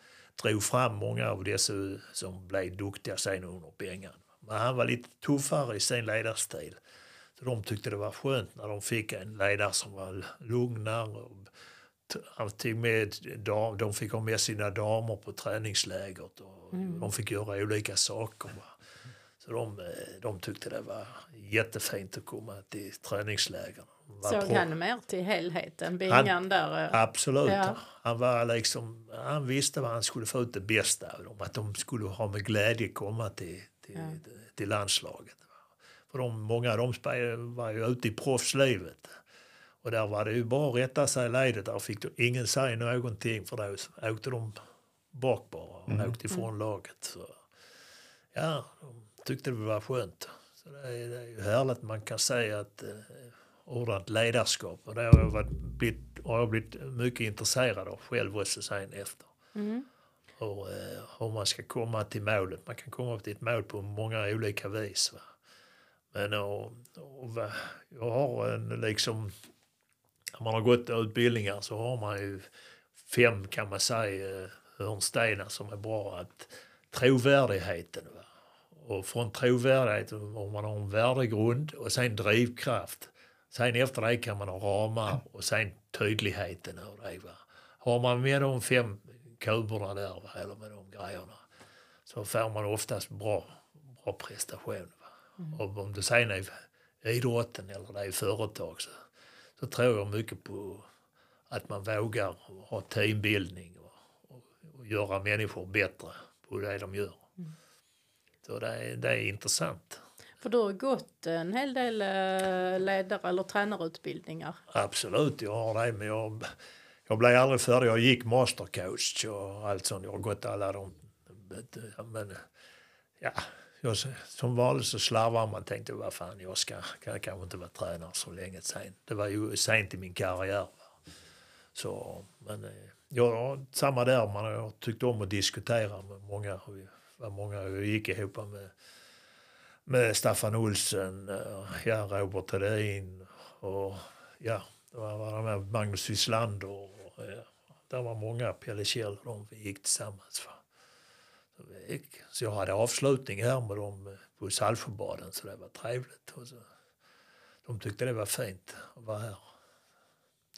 drog fram många av dessa som blev duktiga sen under pengarna. Men han var lite tuffare i sin ledarstil. Så de tyckte det var skönt när de fick en ledare som var lugnare. Han tog med, de fick ha med sina damer på träningslägret och de fick göra olika saker. Va? Så de, de tyckte det var jättefint att komma till träningslägren.
Såg
pro-
han mer till helheten? Bingan där? eh,
Absolut.
Ja.
Han, var liksom, han visste vad han skulle få ut det bästa av dem. Att de skulle ha med glädje komma till, till, till landslaget. För de, många av dem var ju ute i proffslivet. Och där var det ju bara att rätta sig i ledet. Där fick de, ingen säga någonting för då åkte de bak bara och åkte ifrån laget. Så, ja, de tyckte det var skönt. Så det, är, det är ju härligt man kan säga att eh, ordentligt ledarskap. Och det har jag, varit, blivit, har jag blivit mycket intresserad av själv också sen efter.
Mm.
Och eh, hur man ska komma till målet. Man kan komma till ett mål på många olika vis. Va? Men och, och, jag har en liksom, när man har gått utbildningar så har man ju fem kan man säga hörnstenar som är bra. Att trovärdigheten. Va? Och från trovärdighet om man har en värdegrund och sen drivkraft. Sen efter det kan man ha ramar och sen tydligheten ur det. Va? Har man med de fem kuberna där, va? eller med de grejerna, så får man oftast bra, bra prestation. Va? Och om det sen är idrotten eller det är företag så, så tror jag mycket på att man vågar ha teambildning och, och, och göra människor bättre på det de gör. Så det är, det är intressant.
För du har gått en hel del eh, ledare eller tränarutbildningar.
Absolut, jag har det. Men jag, jag blev aldrig färdig. Jag gick mastercoach och allt sånt. Jag har gått alla de... Men ja, jag, som vanligt så slarvar man. Tänkte vad fan, jag ska, kan kanske inte vara tränare så länge sen. Det var ju sent i min karriär. Så, men eh, ja, samma där. Man har tyckt om att diskutera med många. Var många jag gick ihop med med Staffan Olsen, eh, ja, Robert Hedin och ja, det var, var med Magnus Wislander och ja, det var många, Pelle Kjell, och de vi gick tillsammans. Va? Så, vi gick, så jag hade avslutning här med dem eh, på Saltsjöbaden så det var trevligt. Och så, de tyckte det var fint att vara här.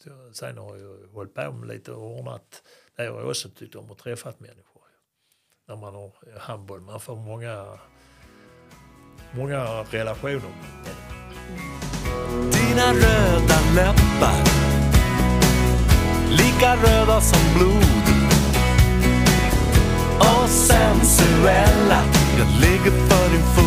Så, sen har jag hållit på med lite och ordnat, det har jag också tyckt om att träffat människor. När man har handboll, man får många många relationer.
Dina röda läppar Lika röda som blod. Och sensuella Jag ligger för din fot.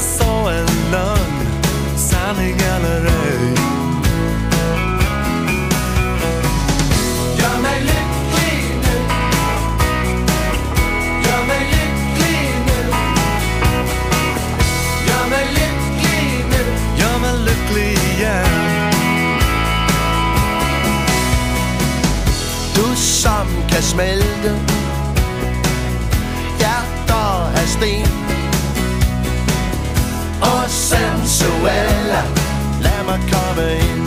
Så är lögn Sanning eller ej. Gör mig lycklig nu. Gör mig lycklig nu. Gör mig lycklig nu. Gör mig lycklig igen. Du som kan smälta Hjärta är sten sensuella Lad mig komma in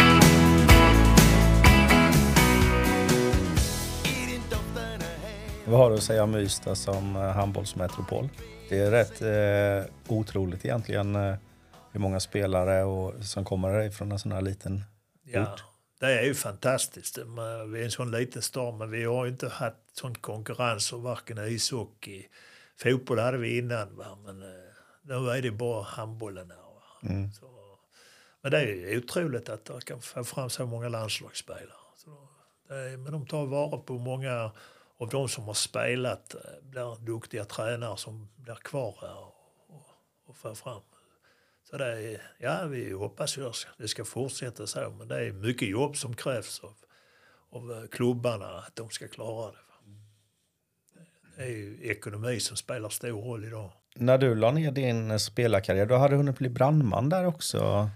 Vad har du att säga om Ystad som eh, handbollsmetropol? Det är rätt eh, otroligt egentligen eh, hur många spelare och, som kommer från en sån här liten
Ja, det är ju fantastiskt. Vi är en sån liten stad men vi har inte haft sån konkurrens och varken ishockey. Fotboll hade vi innan va? men eh, nu är det bara handbollen här. Va? Så, men det är ju otroligt att de kan få fram så många landslagsspelare. Så, är, men de tar vara på många av de som har spelat, eh, blir duktiga tränare som blir kvar här och, och, och får fram. Så det är, ja, vi hoppas ju att det ska fortsätta så, men det är mycket jobb som krävs av, av eh, klubbarna att de ska klara det. Va? Det är ju ekonomi som spelar stor roll idag.
När du la ner din spelarkarriär, då hade du hunnit bli brandman där också.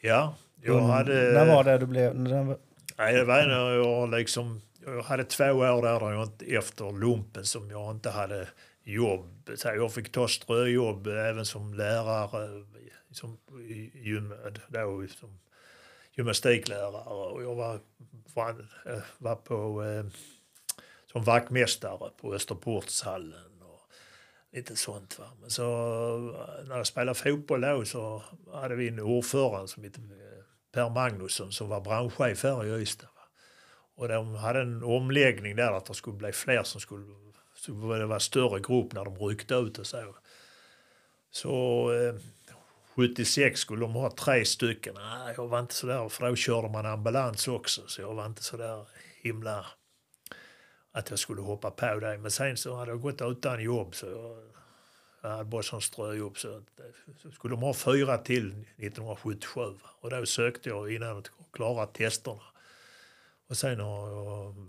Ja, jag
Mm,
hade...
När var det du blev... När,
Nej, det var när jag liksom... Jag hade två år där, där jag inte, efter lumpen som jag inte hade jobb. Så jag fick ta ströjobb även som lärare som gym, då, som gymnastiklärare. Och jag var, var, var på, eh, som vaktmästare på Österportshallen lite sånt. Va? Men så när jag spelade fotboll då så hade vi en ordförande som hette eh, Per Magnusson som var branschchef här i Ystad. Va? Och de hade en omläggning där att det skulle bli fler som skulle, skulle det vara större grupp när de ryckte ut och så. Så eh, 76 skulle de ha tre stycken. Nej, jag var inte så där, för då körde man ambulans också så jag var inte så där himla att jag skulle hoppa på det. Men sen så hade jag gått utan jobb så jag, hade bara sån ströjobb så, så skulle de ha fyra till 1977 va? och då sökte jag innan jag klarade testerna. Och sen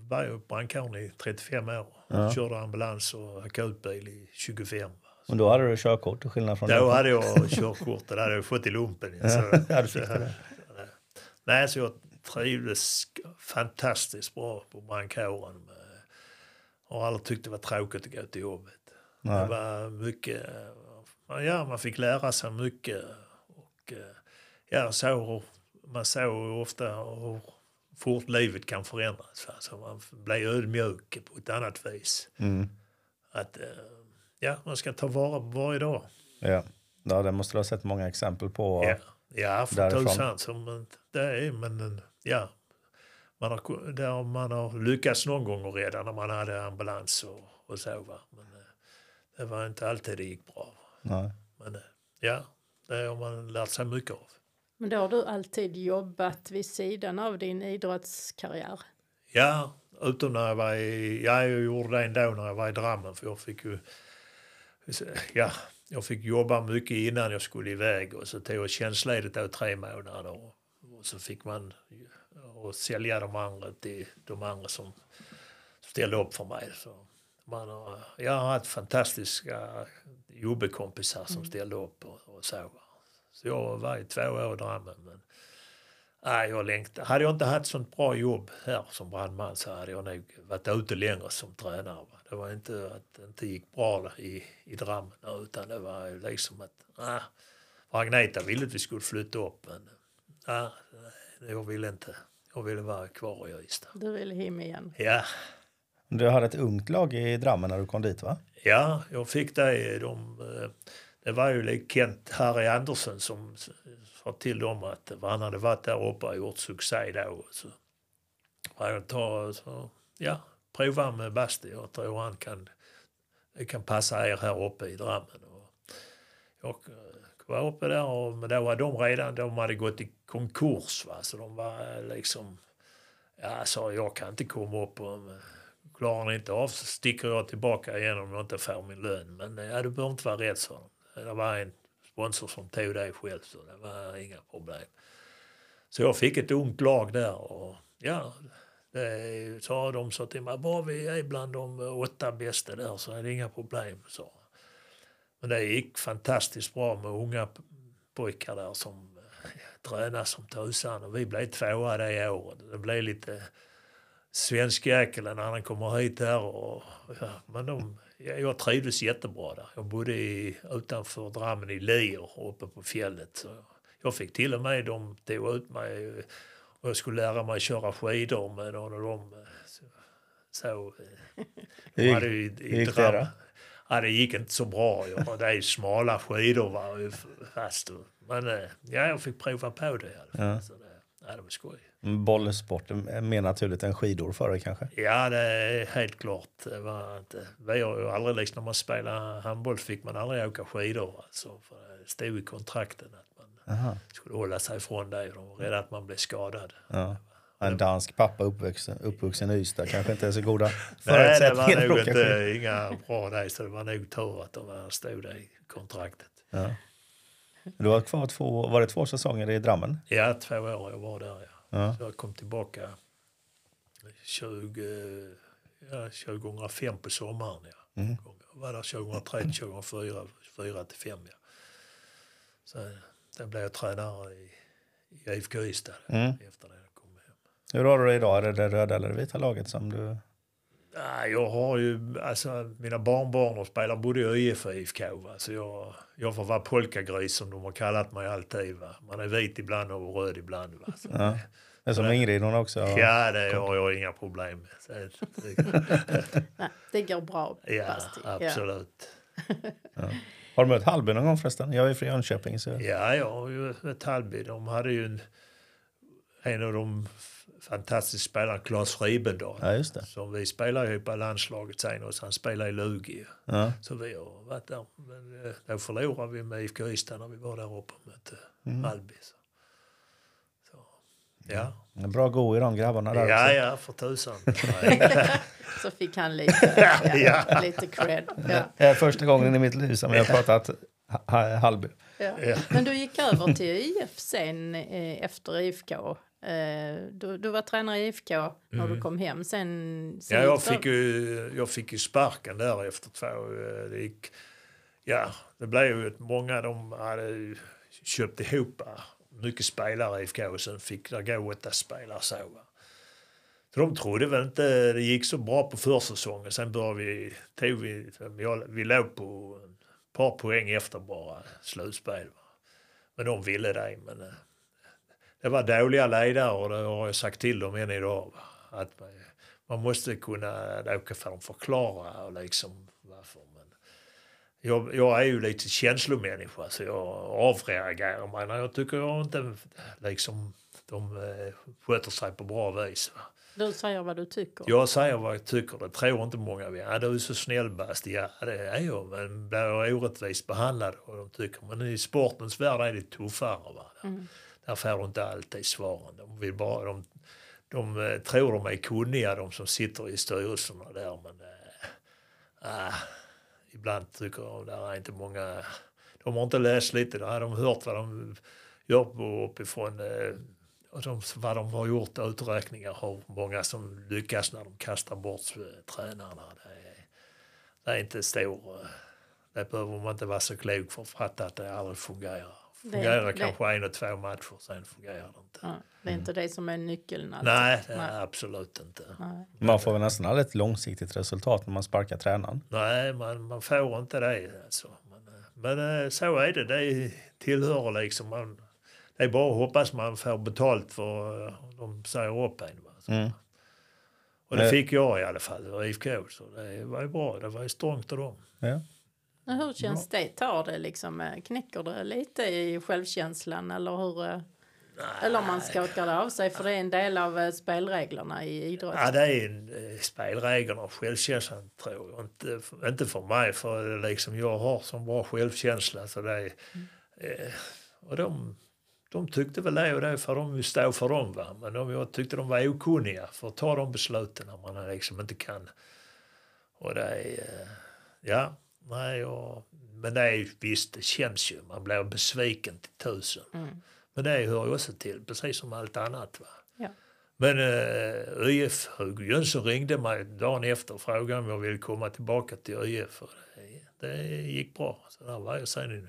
var jag brandkåren i 35 år.
Ja.
Körde ambulans och akutbil i 25. va.
och då hade du körkort till skillnad från
Då
nu.
hade jag körkort, det hade jag fått i lumpen. [laughs] ja. Så,
det.
nej, så jag trivdes fantastiskt bra på brandkåren. Med- Har aldrig tyckt det var tråkigt att gå till jobbet. Det
Nej.
var mycket, ja man fick lära sig mycket. Och eh, ja, så, man såg ofta hur fort livet kan förändras. Alltså man blir ödmjuk på ett annat vis.
Mm.
Att eh, ja, man ska ta vara på varje dag.
Ja. ja, det måste du ha sett många exempel på.
Ja, ja för tusan. Det är, men ja. Man har, där man har lyckats någon gång rädda när man hade ambulans och, och så. Va? Men eh, det var inte alltid det gick bra.
Nej.
Men eh, ja, det har man lärt sig mycket av.
Men då har du alltid jobbat vid sidan av din idrottskarriär.
Ja, utom när jag var i, ja, jag gjorde det ändå när jag var i Drammen för jag fick ju, ja, jag fick jobba mycket innan jag skulle iväg och så tog jag tjänstledigt då tre månader och, och så fick man och sälja de andra till de andra som ställde upp för mig. Så man har, jag har haft fantastiska jobbekompisar som ställde upp och, och så. Så jag var i två år i Drammen men Nej, jag längtar. Hade jag inte haft sånt bra jobb här som brandman så hade jag nog varit ute längre som tränare. Det var inte att det inte gick bra i, i Drammen utan det var liksom att... Ah, för Agneta ville att vi skulle flytta upp men ah, jag ville inte. Jag ville vara kvar i Ystad.
Du ville hem igen.
Ja,
Du hade ett ungt lag i Drammen när du kom dit va?
ja, jag fick det. De, eh, det var ju Kent Harry Andersson som sa till dem att han hade varit där uppe och gjort succé då. Så jag ta, så, ja, prova med Basti. Jag tror han kan, det kan passa er här uppe i Drammen. Och jag var uppe där och men då var de redan, de hade gått i konkurs va, så de var eh, liksom, ja sa jag kan inte komma upp och eh, klarar ni inte av så sticker jag tillbaka igen om jag inte får min lön. Men eh, ja, du behöver inte vara rädd så. Det var en sponsor som tog dig själv så det var inga problem. Så jag fick ett ungt lag där och ja, det sa de så till mig, bara vi är bland de åtta bästa där så är det inga problem. Så. Men det gick fantastiskt bra med unga pojkar där som eh, tränade som tusan och vi blev tvåa det året. Det blev lite svensk jäkel när han kommer hit här och ja, men de, ja, jag trivdes jättebra där. Jag bodde i, utanför Drammen i Lier uppe på fjället. Så jag fick till och med, de tog ut mig och jag skulle lära mig köra skidor med någon av dem. Så, så
Hur
i,
hur gick det då?
Ja, det gick inte så bra. Jag, det är smala skidor var ju fast. Men eh, ja, jag fick prova på det.
Ja.
Så det, ja, det var skoj.
Bollsport är mer naturligt än skidor för dig kanske?
Ja, det är helt klart. Det var inte, vi har ju aldrig, liksom, när man spelar handboll fick man aldrig åka skidor. Alltså, för det stod i kontrakten att man
Aha.
skulle hålla sig ifrån det. De var rädda att man blev skadad.
Ja. En dansk pappa uppvuxen, uppvuxen i Ystad kanske inte är så goda [laughs]
Nej, det
förutsättningar
var nog inte, inga bra där, så det var nog tur att de var- stod i kontraktet.
Ja. Du har kvar två, var det två säsonger i Drammen?
Ja, två år jag var där. Ja.
Ja.
Så jag kom tillbaka 20, ja, 2005 på sommaren. Ja.
Mm.
Jag var där 2003, 2004, 4 till 5. Ja. Så då blev jag tränare i, i IFK Ystad
Mm.
efter det.
Hur har du det idag? Är det det röda eller det vita laget som du...
Nej, jag har ju, alltså mina barnbarn spelar både i ÖIF och IFK. Va? Så jag, jag får vara polkagris som de har kallat mig alltid. Va? Man är vit ibland och röd ibland. Va? Så,
Ja. Det är som Ingrid, hon också.
ja, det har jag inga problem med. Så, det, [laughs]
Nej, det går bra,
ja,
Basti.
absolut. [laughs]
Har du mött Hallby någon gång förresten? Jag är från Jönköping. Så...
Ja, jag har ju ett Hallby. De hade ju en, en av de f- fantastiska spelarna, Claes Ribendal.
Ja, just det.
Som vi spelar ihop i landslaget sen och han spelar i Lugi.
Ja.
Så vi har varit där. Men eh, då förlorade vi med IFK Ystad när vi var där uppe och mötte
Mm.
Hallby. Så. Så, ja.
En Bra go i de grabbarna där
ja,
också.
ja, för tusan. [laughs] [laughs]
Så fick han lite, ja,
Ja.
lite cred. Ja.
Det är första gången i mitt liv som jag har pratat ha- ha- Hallby.
Ja.
Ja.
Men du gick över till IF sen eh, efter IFK. Eh, du, du var tränare i IFK när du kom hem. Sen, sen
Mm. Ja, jag
du-
fick, ju, jag fick ju sparken där efter två. eh, Det gick, ja, det blev ju att många de hade köpt ihop eh, mycket spelare i IFK och sen fick det gå åtta spelare så. Så de trodde väl inte det gick så bra på försäsongen. Sen började vi, tog vi, vi, låg på ett par poäng efter bara slutspel. Men de ville det. Men det var dåliga ledare och det har jag sagt till dem än idag. Va. Att man, måste kunna åka för att förklara och liksom varför. Men jag, jag är ju lite känslomänniska så jag avreagerar mig när jag tycker jag inte liksom de eh, sköter sig på bra vis. Va.
Du säger vad du tycker.
Jag säger vad jag tycker, det tror inte många. Ja, du är så snäll Basti. Ja, det är jag, men blir orättvist behandlad och de tycker. Men i sportens värld är det tuffare. Va?
Mm.
Där får du inte alltid svaren. De, vill bara, de, de eh, tror de är kunniga, de som sitter i styrelserna där. Men äh, äh, ibland tycker de där är inte många... De har inte läst lite, De har de hört vad de gör på, uppifrån. Eh, och de, vad de har gjort uträkningar hur många som lyckas när de kastar bort tränarna. Det är, det är inte stor... Det behöver man inte vara så klok för att fatta att det aldrig fungerar.
Det-
Fungerar
det-
kanske en och två matcher, sen fungerar det inte.
Ja, det är inte det som är nyckeln. alltid.
Nej, det är
Nej.
absolut inte.
Nej.
Man får väl nästan aldrig ett långsiktigt resultat när man sparkar tränaren.
Nej, man, man får inte det. Alltså. Men, eh, men eh, så är det. Det tillhör liksom. Man, det är bara att hoppas man får betalt för eh, de säger upp en. Va? Så.
Mm.
Och det fick jag i alla fall, IFK. Så det var ju bra. Det var ju strångt av dem.
Ja.
Hur känns det? Tar det liksom, eh, knäcker det lite i självkänslan eller hur? eh, Eller om man skakar det av sig för det är en del av eh, spelreglerna i idrott.
Ja, det är en, spelreglerna och självkänslan tror jag. Inte, inte för mig, för liksom jag har så bra självkänsla. Så det är, och de, de tyckte väl det och det för de vill stå för dem. Va? Men de, jag tyckte de var okunniga för att ta de besluten när man liksom inte kan. Och det är, ja, nej, och, men det är visst, det känns ju. Man blir besviken till tusen.
Mm.
Men det hör ju också till, precis som allt annat. Va?
Ja.
Men uh, ÖIF, Hugo Jönsson ringde mig dagen efter och frågade om jag ville komma tillbaka till ÖIF. Och det, det gick bra. Så där var jag sen i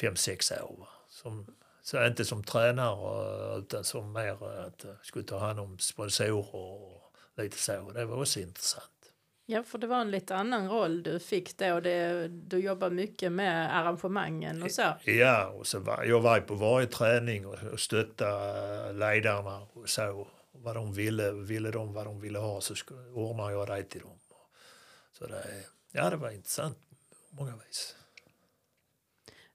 fem, sex år. Va? Som, så inte som tränare utan som mer att jag skulle ta hand om sponsorer och lite så. Det var också intressant.
Ja, för det var en lite annan roll du fick då. Det, du jobbar mycket med arrangemangen och så.
Ja, och så var, jag var på varje träning och, och stötta ledarna och så. Vad de ville, ville de vad de ville ha så skulle, ordnade jag det till dem. Så det, ja, det var intressant på många vis.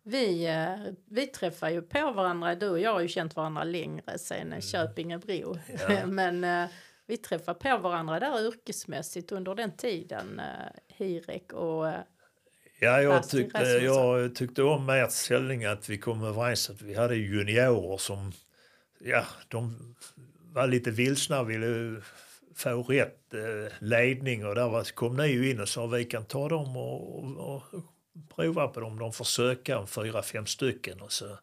Vi, eh, vi träffar ju på varandra. Du och jag har ju känt varandra längre sen Köpingebro.
Ja. [laughs]
Men eh, vi träffar på varandra där yrkesmässigt under den tiden. eh, Hirek och... eh,
Ja, jag tyckte, jag tyckte om med ert ställning att vi kom överens att vi hade juniorer som, ja, de var lite vilsna och ville få rätt eh, ledning och där var, kom ni ju in och sa vi kan ta dem och, och, och prova på dem. De får söka fyra, fem stycken och så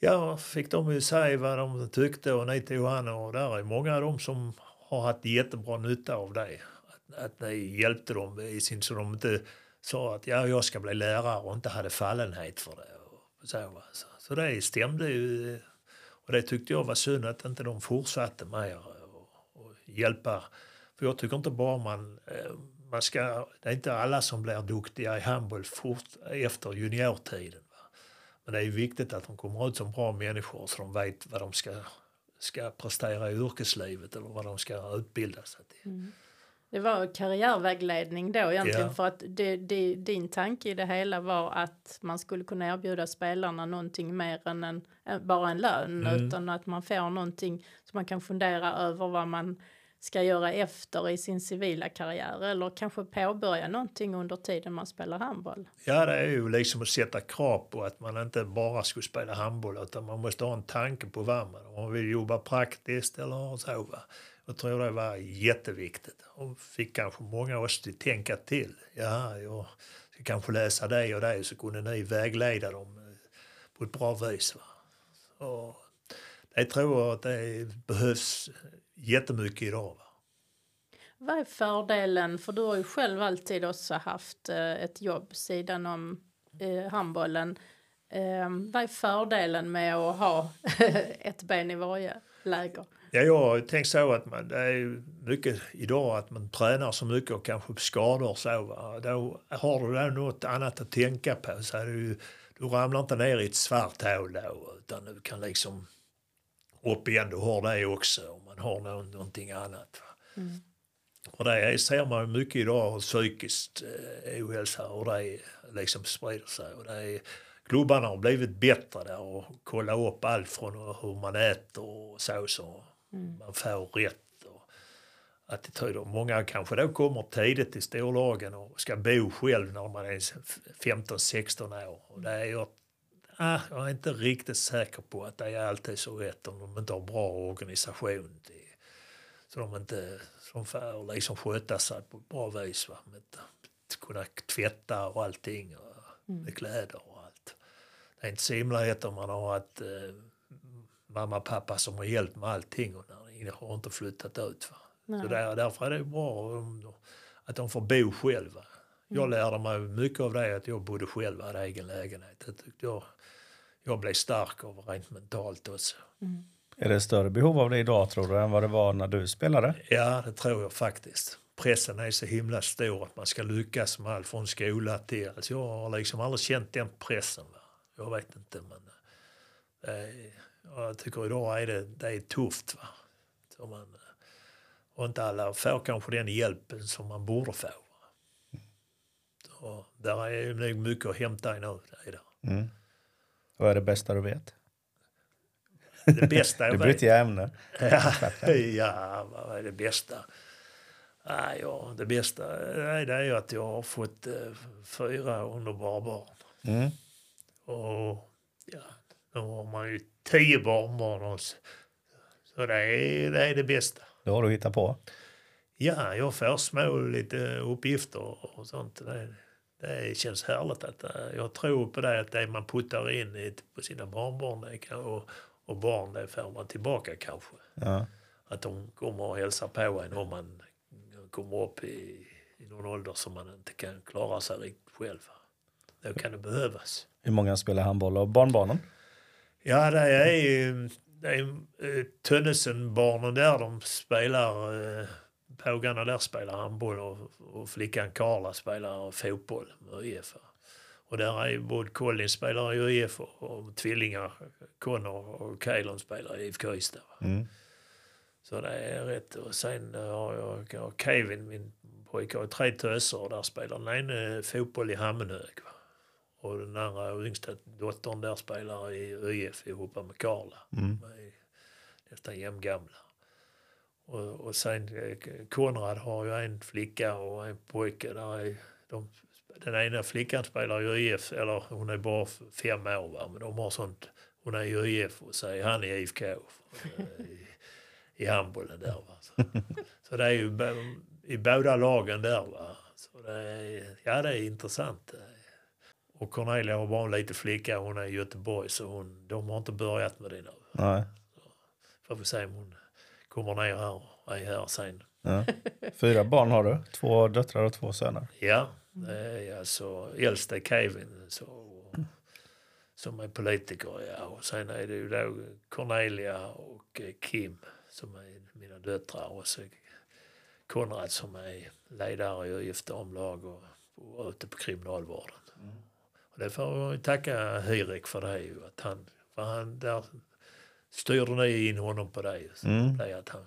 ja, fick de ju säga vad de tyckte och ni tog han och där är många av dem som har haft jättebra nytta av det. Att, att ni hjälpte dem i sin, så de inte sa att ja, jag ska bli lärare och inte hade fallenhet för det. Och så, va. så, så det stämde ju. Och det tyckte jag var synd att inte de fortsatte med och, och hjälpa. För jag tycker inte bara man, eh, man ska, det är inte alla som blir duktiga i handboll fort efter juniortiden. Va? Men det är viktigt att de kommer ut som bra människor så de vet vad de ska, ska prestera i yrkeslivet eller vad de ska utbilda sig till.
Det var karriärvägledning då egentligen
Ja.
för att det, det, din tanke i det hela var att man skulle kunna erbjuda spelarna någonting mer än en, än bara en lön
Mm.
utan att man får någonting så man kan fundera över vad man ska göra efter i sin civila karriär eller kanske påbörja någonting under tiden man spelar handboll.
Ja, det är ju liksom att sätta krav på att man inte bara skulle spela handboll utan man måste ha en tanke på vad man, om man vill jobba praktiskt eller så. Va? Jag tror det var jätteviktigt och fick kanske många av oss att tänka till. Ja, jag ska kanske läsa det och det så kunde ni vägleda dem eh, på ett bra vis. Va? Så det tror jag att det behövs jättemycket idag. Va?
Vad är fördelen, för du har ju själv alltid också haft eh, ett jobb sidan om eh, handbollen. Eh, vad är fördelen med att ha [laughs] ett ben i varje läger?
Ja, jag har tänkt så att man, det är mycket idag att man tränar så mycket och kanske skador så. Va? Då har du då något annat att tänka på. Så ju, du ramlar inte ner i ett svart hål då utan du kan liksom upp igen. Du har det också man har nå- någonting annat. Va? Och det är, ser man mycket idag hur psykiskt eh, ohälsa och det liksom sprider sig. Och det är, klubbarna har blivit bättre där och kolla upp allt från hur man äter och så så man får rätt attityder. Många kanske då kommer tidigt till storlagen och ska bo själv när man är 15-16 år. Och det är jag, ah, jag är inte riktigt säker på att det är alltid så rätt om de inte har bra organisation. Till, så de inte som får liksom sköta sig på ett bra vis. Va? Med att kunna tvätta och allting och med kläder och allt. Det är inte så himla lätt om man har ett eh, mamma och pappa som har hjälpt med allting och när har inte flyttat ut. Va? Så där, därför är det bra att de får bo själva. Jag lärde mig mycket av det att jag bodde själv hade egen lägenhet. Det tyckte jag, jag blev stark av rent mentalt också.
Är det större behov av det idag tror du än vad det var när du spelade?
Ja, det tror jag faktiskt. Pressen är så himla stor att man ska lyckas med allt från skola till... Alltså jag har liksom aldrig känt den pressen. Va? Jag vet inte, men eh, jag tycker idag är det, det är tufft. Va? Så man, och inte alla får kanske den hjälpen som man borde få. Va? Så där är nog mycket att hämta nu. Det är det.
Mm. Vad är det bästa du vet?
Det bästa [laughs] jag vet.
jag ämne.
Ja, ja, vad är det bästa? Ah, ja, det bästa nej, det är att jag har fått eh, fyra underbara barn.
Mm.
Och ja, nu har man ju tio barnbarn också. Så det är, det är det bästa.
Det har du hittat på.
Ja, jag får små lite uppgifter och sånt. Det, det känns härligt att eh, jag tror på det att det man puttar in i, på sina barnbarn kan, och, och barn det får man tillbaka kanske.
Ja.
Att de kommer och hälsar på en om man kommer upp i, i någon ålder som man inte kan klara sig riktigt själv. Då kan det behövas.
Hur många spelar handboll av barnbarnen?
Ja, det är ju eh, Tönnesenbarnen där, de spelar, eh, pågarna där spelar handboll och, och flickan Karla spelar fotboll med ÖIF. Och där är både Colin spelar i ÖIF och, och tvillingar Connor och Kaelon spelar i IFK Ystad.
Mm.
Så det är rätt. Och sen har jag, jag Kevin, min pojke, har tre töser och där spelar den ene fotboll i Hammenhög. Va? Och den andra yngsta dottern där spelar i ÖIF ihop med Karla.
Mm.
De är nästan jämngamla. Och, och sen eh, Konrad har ju en flicka och en pojke. Där är de, den ena flickan spelar i ÖIF, eller hon är bara fem år va? men de har sånt. Hon är i ÖIF och så är han i IFK eh, i, i handbollen där. Va? Så, så det är ju i båda lagen där. Va? Så det är, ja, det är intressant. Och Cornelia har bara en liten flicka, hon är i Göteborg så hon, de har inte börjat med det nu.
Nej.
Får vi se om hon kommer ner här är här sen.
Ja. Fyra barn har du, två döttrar och två söner.
Ja, är alltså äldsta Kevin så, som är politiker. Ja. Och sen är det ju då Cornelia och eh, Kim som är mina döttrar. Och så Konrad som är ledare i ÖIF damlag och, och ute på kriminalvården. Och det får jag tacka Hirek för det ju, att han, för han där styrde ni in honom på det. Så,
Mm.
det att han,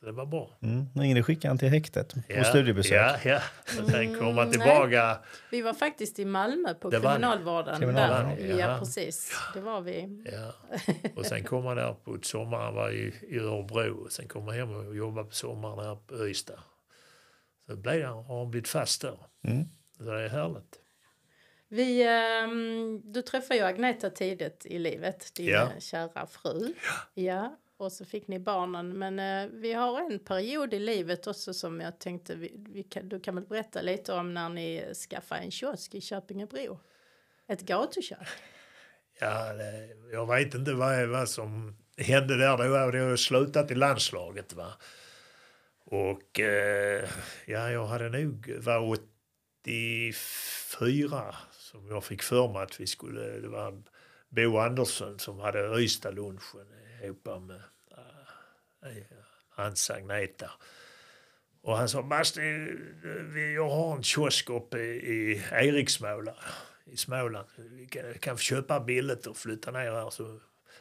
så det var bra.
Mm. Ingrid skickade han till häktet på studiebesök.
Ja, ja. Och sen kom han
Mm,
tillbaka.
Vi var faktiskt i Malmö på
Det
kriminalvården.
Kriminalvården,
där. Ja,
jaha.
precis. Det var vi.
Ja. Och sen kom han där på sommaren, var i, i Örebro. Och sen kom han hem och jobbade på sommaren här på Ystad. Så blev han, har han blivit fast där.
Mm.
Så det är härligt.
Vi, ehm, du träffade ju Agneta tidigt i livet, din
Ja.
eh, kära fru. Ja. Och så fick ni barnen. Men eh, vi har en period i livet också som jag tänkte, vi, vi kan, du kan väl berätta lite om när ni skaffade en kiosk i Köpingebro? Ett gatukök.
Ja, det, jag vet inte vad, vad som hände där. Då hade jag slutat i landslaget. Va? Och eh, ja, jag hade nog, var 84 som jag fick för mig att vi skulle, det var Bo Andersson som hade Ystad-lunchen ihop med äh, hans Agneta. Och han sa, Basti, vi- jag har en kiosk uppe i Eriksmåla i Småland. Vi kan, kan få köpa billigt och flytta ner här. Så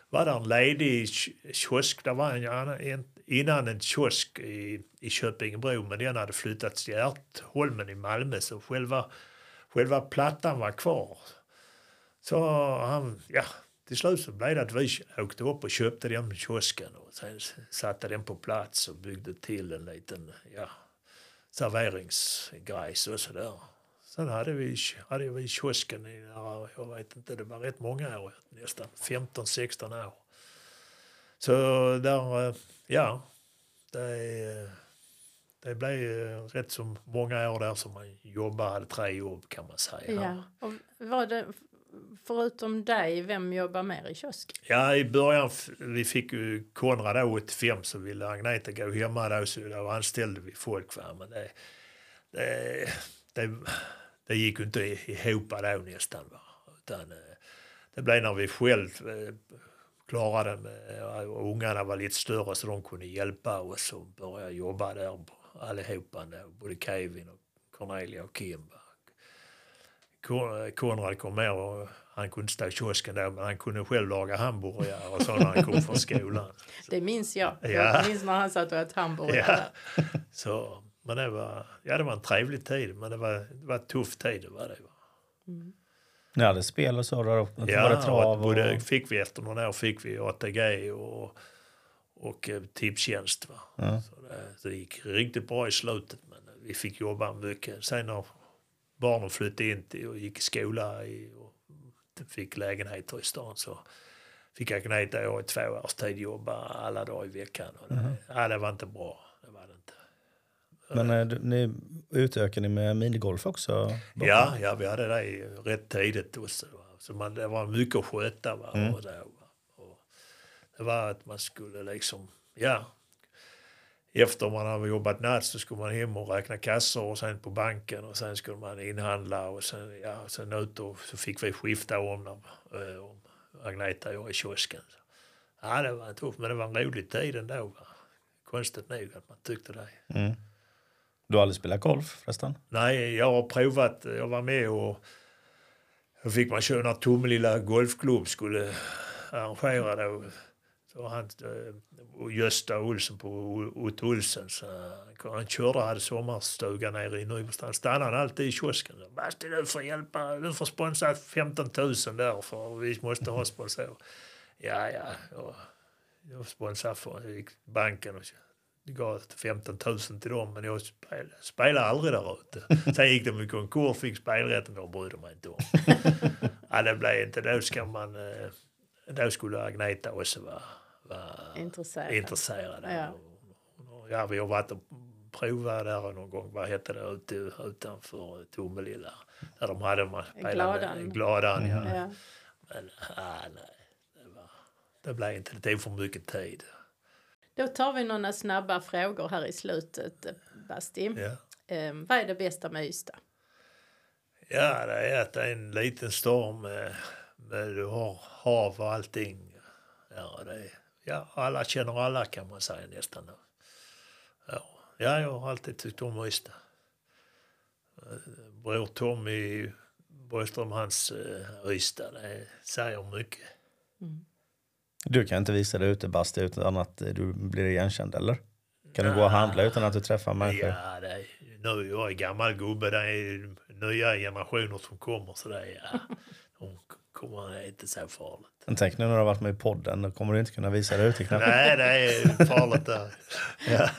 var det en ledig kiosk. Det var en, en, innan en kiosk i, i Köpingebro men den hade flyttats till Ertholmen i Malmö så själva, själva plattan var kvar. Så han, ja, till slut så blev det att vi åkte upp och köpte den kiosken och sen satte den på plats och byggde till en liten ja, serveringsgrej och sådär. Sen hade vi, hade vi kiosken i, jag vet inte, det var rätt många år, nästan 15-16 år. Så där, eh, ja, det, det blev eh, rätt så många år där som man jobbade, hade tre jobb kan man säga.
Ja. Och var det, förutom dig, vem jobbar mer i kiosk?
Ja, i början, vi fick ju Konrad då 85 så ville Agneta gå hemma då så då anställde vi folk. Va? Men det, det, det, det gick ju inte ihop då nästan. Va? Utan, eh, det blev när vi själv eh, klarade med, och ungarna var lite större så de kunde hjälpa oss och börja jobba där allihopa, då, både Kevin och Cornelia och Kim. Konrad kom med och han kunde stå i kiosken då men han kunde själv laga hamburgare och så när han kom från skolan. [laughs]
Det minns jag.
Ja.
Jag minns när han satt och åt hamburgare.
Ja. [laughs] Så, men det var, ja, det var en trevlig tid men det var, det var en tuff tid. Det var det. Va?
Ni hade spel och så där uppe? var det
Ja,
trav
och både
och...
fick vi efter några år fick vi ATG och, och eh, Tipstjänst. Va?
Ja.
Så, det, så det gick riktigt bra i slutet men vi fick jobba mycket. Sen när barnen flyttade in till, och gick i skola i, och fick lägenheter i stan så fick Agneta och jag i två års tid jobba alla dagar i veckan. Och det, ja, det var inte bra. Det var det inte.
Men eh, du- ni utökade med minigolf också?
Ja, ja, vi hade det rätt tidigt också. Va? Så man, det var mycket att sköta. Va?
Mm.
Och det, det var att man skulle liksom, ja. Efter man hade jobbat natt så skulle man hem och räkna kassor och sen på banken och sen skulle man inhandla och sen, ja, sen ut och så fick vi skifta om, eh, om Agneta och jag i kiosken. Ja, det var tufft men det var en rolig tid ändå. Va? Konstigt nog att man tyckte det.
Mm. Du har aldrig spelat golf förresten?
Nej, jag har provat. Jag var med och då fick man köra när Tomelilla golfklubb skulle arrangera då. Så han, eh, och Gösta Olsson på Otto Olsen. Så han körde och hade sommarstuga nere i. Stannade han alltid i kiosken. Basti du får hjälpa, du får sponsra 15 000 där för vi måste ha sponsorer. Ja, ja. Och jag sponsrade för banken och gav 15 000 till dem men jag spelade, spelade aldrig där ute. Sen gick de i konkurs, fick spelrätten och brydde mig inte om. [laughs] ja, det blev inte, då ska man, eh, då skulle Agneta också vara, vara
Intresserad.
intresserad.
Ja.
Och- Ja, vi har varit och provat där någon gång, vad hette det, ute, utanför Tomelilla. Där de hade man
Gladan.
Gladan ja.
Ja.
Men ah, nej, det, var, det blev inte, det tog för mycket tid.
Då tar vi några snabba frågor här i slutet, Basti.
Ja.
Eh, vad är det bästa med Ystad?
ja, det är att det är en liten storm. Med, med, du har hav och allting. Ja, det är, ja, alla känner alla kan man säga nästan. Ja, ja, jag har alltid tyckt om Ystad. Eh, Bror Tommy Borgström, hans Ystad, det säger mycket.
Du kan inte visa dig ute Basti utan att eh, du blir igenkänd eller? Kan du gå och handla utan att du träffar människor?
Ja, det är, nu är jag gammal gubbe, det är nya generationer som kommer så det är, ja, [laughs] de kommer det är inte så farligt.
Men tänk nu när du har varit med i podden, då kommer du inte kunna visa dig ute knappt.
Nej, det är farligt där. [laughs] Ja.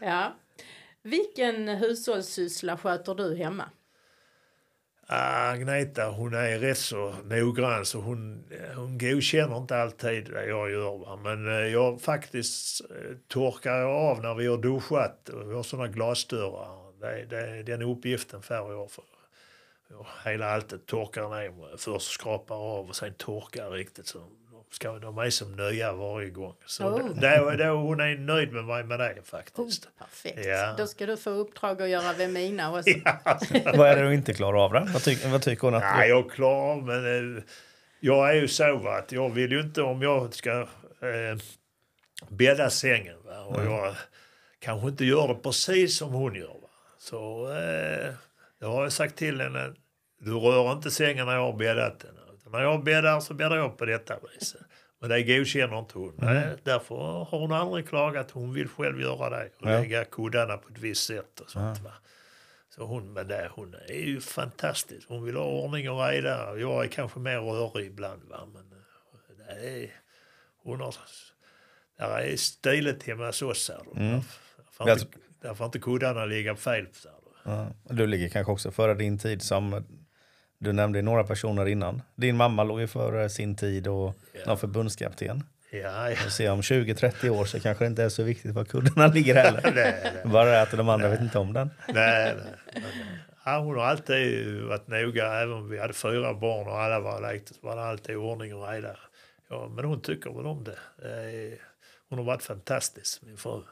Ja. Vilken hushållssyssla sköter du hemma?
Agneta hon är rätt så noggrann så hon, hon godkänner inte alltid det jag gör. Va? Men eh, jag faktiskt eh, torkar jag av när vi har duschat. och Vi har sådana glasdörrar. Det, det, den uppgiften får jag. För. Jag hela alltet torkar ner. Först skrapar av och sen torkar riktigt. Så de, ska, de är som nya varje gång. Så
Oh.
då, då, hon är nöjd med mig med det
Oh,
faktiskt.
perfekt.
Ja.
Då ska du få uppdrag att göra Vemina också. [laughs]
Vad är det du inte klarar av då? Vad, tycker- vad tycker hon att
Nej, jag klarar av, men eh, jag är ju så va, att jag vill ju inte om jag ska eh, bädda sängen va, och jag kanske inte gör det precis som hon gör. Va. Så eh, jag sagt till henne, du rör inte sängen när jag har bäddat den. När jag bäddar så bäddar jag på detta viset. Men det godkänner inte hon. Nej, därför har hon aldrig klagat. Hon vill själv göra det och
Ja.
lägga kuddarna på ett visst sätt och sånt. Va. Så hon, men det, hon är ju fantastisk. Hon vill ha ordning och reda. Jag är kanske mer rörig ibland. Va? Men eh, det är, hon har, där är stiligt hemma hos oss. Här.
Mm.
Där, får
Jag
inte, där inte kuddarna ligga fel.
Ja, du ligger kanske också före din tid som du nämnde några personer innan. Din mamma låg ju före sin tid och
Ja.
var förbundskapten.
Ja, ja.
Se om 20-30 år så kanske det inte är så viktigt var kuddarna [laughs] ligger heller.
Det, det.
Bara det att de andra vet inte om den.
Nej, nej. Ja, hon har alltid varit noga. Även om vi hade fyra barn och alla var lekte så var det alltid ordning och reda. Ja, men hon tycker väl om det. det är, hon har varit fantastisk, min fru.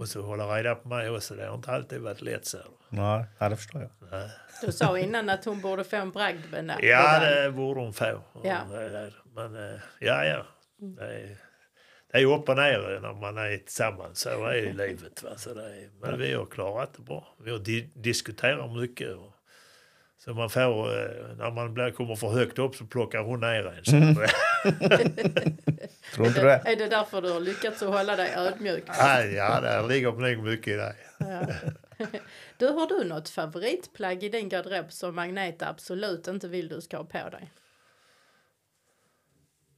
Och så hålla reda på mig också. Det har inte alltid varit lätt. Så.
Nej, ja, det förstår jag.
Nej.
Du sa innan att hon borde få en bragdmedalj.
Ja, det borde hon få.
Ja.
Men eh, ja, ja. Det är, det är upp och ner när man är tillsammans. Så är ju [laughs] livet. Va? Så det är, men vi har klarat det bra. Vi har di diskuterat mycket. Och, så man får, eh, när man blir, kommer för högt upp så plockar hon ner en. Så, [laughs]
Tror inte du det?
Är det därför du har lyckats att hålla dig ödmjuk?
ja, ja, det ligger nog mycket i det.
Ja. [laughs] Du, har du något favoritplagg i din garderob som Magneta absolut inte vill du ska ha på dig?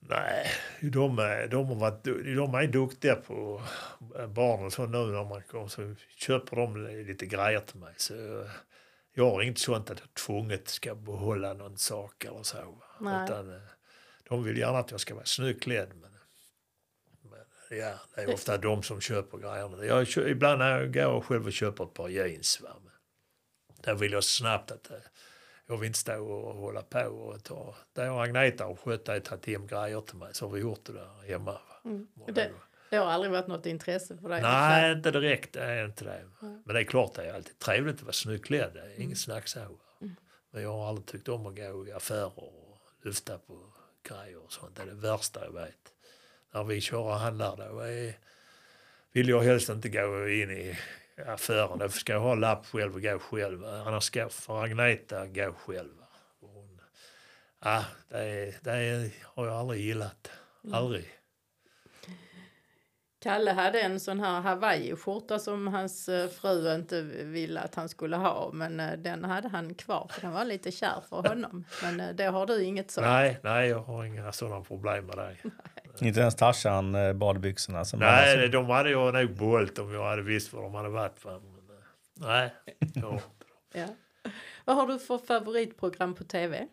Nej, de är, de, har varit, de är duktiga på barnen. Så nu när man kommer så köper de lite grejer till mig. Så jag har inte sånt att jag tvunget ska behålla någon sak eller så.
Nej.
Utan, eh, de vill gärna att jag ska vara snyggt. Men, men ja, det är ofta de som köper grejerna. Jag, ibland när jag går själv och köper ett par jeans. Va? Men där vill jag snabbt att eh, jag vill inte stå och hålla på och ta. Där har Agneta och skött det, tagit hem grejer till mig så har vi gjort det där hemma.
Det,
gånger.
Det har aldrig varit något intresse för dig?
Nej, inte direkt. Är inte det. Men det är klart, det är alltid trevligt att vara snyggt klädd. Det är
Mm.
inget snack så. va. Men jag har aldrig tyckt om att gå i affärer och lyfta på grejer och sånt. Det är det värsta jag vet. När vi kör och handlar då är, vill jag helst inte gå in i affären. Då ska jag ha lapp själv och gå själv. Annars ska för Agneta gå själv. Hon, ja, det, det har jag aldrig gillat.
Mm.
Aldrig.
Kalle hade en sån här Hawaii-skjorta som hans eh, fru inte ville att han skulle ha. Men eh, den hade han kvar för den var lite kär för honom. [laughs] Men eh, det har du inget så.
Nej, nej, jag har inga sådana problem med det.
Inte ens Tarzan badbyxorna som
Nej, det- de hade jag nog behållit om jag hade visst var de hade varit. Va? Men, nej, ja.
Ja. Vad har du för favoritprogram på tv?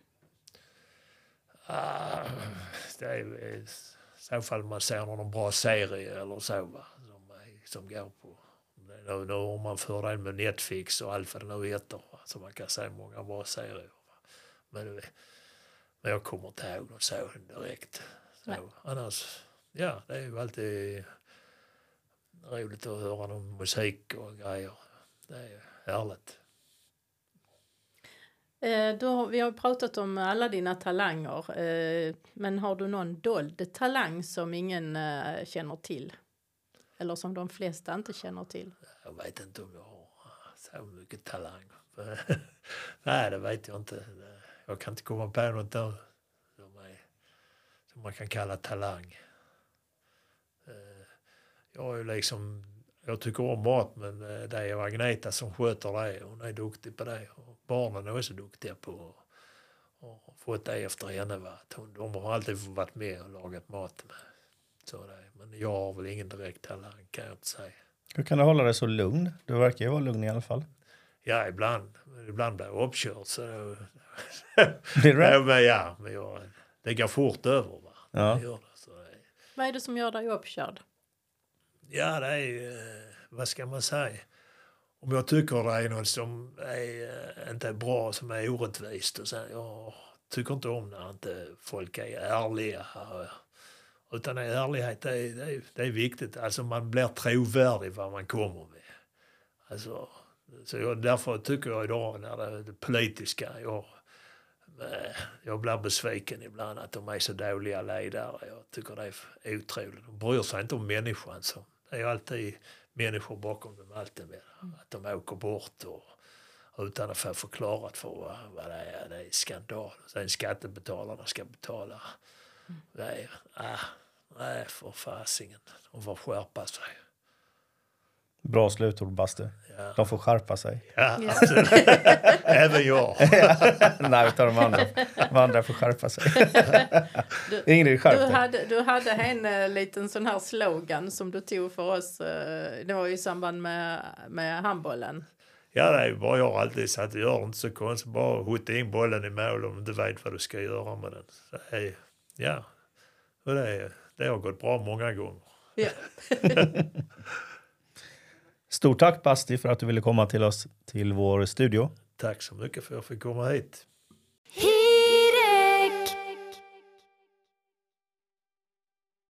ah, det är så fall man ser någon bra serie eller så va? Som, är- som går på. Nu, nu har man för med Netflix och allt vad det nu heter. Va? Så man kan se många bra serier. Va? Men, det- men jag kommer inte ihåg något så direkt.
Nej.
Så, annars, ja, det är ju alltid roligt att höra någon musik och grejer. Det är härligt.
Eh, har, vi har pratat om alla dina talanger, eh, men har du någon dold talang som ingen eh, känner till? Eller som de flesta inte känner till?
Jag vet inte om jag har så mycket talang. [laughs] Nej, det vet jag inte. Jag kan inte komma på något där som, är, som man kan kalla talang. Jag är ju liksom, jag tycker om mat men det är Agneta som sköter det. Hon är duktig på det. Barnen är också duktiga på och fått det efter henne. Va? Att hon, de har alltid varit med och lagat mat med. Så det, men jag har väl ingen direkt talang kan jag inte säga.
Hur kan du hålla dig så lugn? Du verkar ju vara lugn i alla fall.
Ja, ibland. Ibland blir jag uppkörd. Så då, [laughs]
Blir du
ja, men, ja, men jag, det går fort över. Va?
Ja.
Det gör det, så det,
Vad är det som gör dig uppkörd?
ja, det är ju, eh, vad ska man säga? Om jag tycker det är något som är, eh, inte är bra, som är orättvist. Och så, jag tycker inte om när inte folk är ärliga. Eh, utan ärlighet det är, det, är, det är viktigt. Alltså man blir trovärdig vad man kommer med. Alltså, så jag, därför tycker jag idag när det det politiska, jag, eh, jag blir besviken ibland att de är så dåliga ledare. Jag tycker det är otroligt. De bryr sig inte om människan. Så det är alltid människor bakom dem alltid med. Att de åker bort och, utan att få förklarat för vad, vad det är. Det är skandal. Sen skattebetalarna ska betala. Det är, ah, nej för fasingen. De får skärpa sig.
Bra slutord, Bastu.
Ja,
De får skärpa sig.
ja,
Ja. [laughs]
Även jag. [laughs]
Nej, utan de andra, de andra får skärpa sig.
Du,
Ingrid, skärp
du, hade, du hade en eh, liten sån här slogan som du tog för oss. eh, det var i samband med, med handbollen.
Ja, det är ju bara jag alltid sagt, gör det inte så konstigt. Bara hutta in bollen i mål om du inte vet vad du ska göra med den. Så, det är- ja, och det, är- det har gått bra många gånger.
Ja. [laughs]
Stort tack, Basti, för att du ville komma till oss till vår studio.
Tack så mycket för att jag fick komma hit.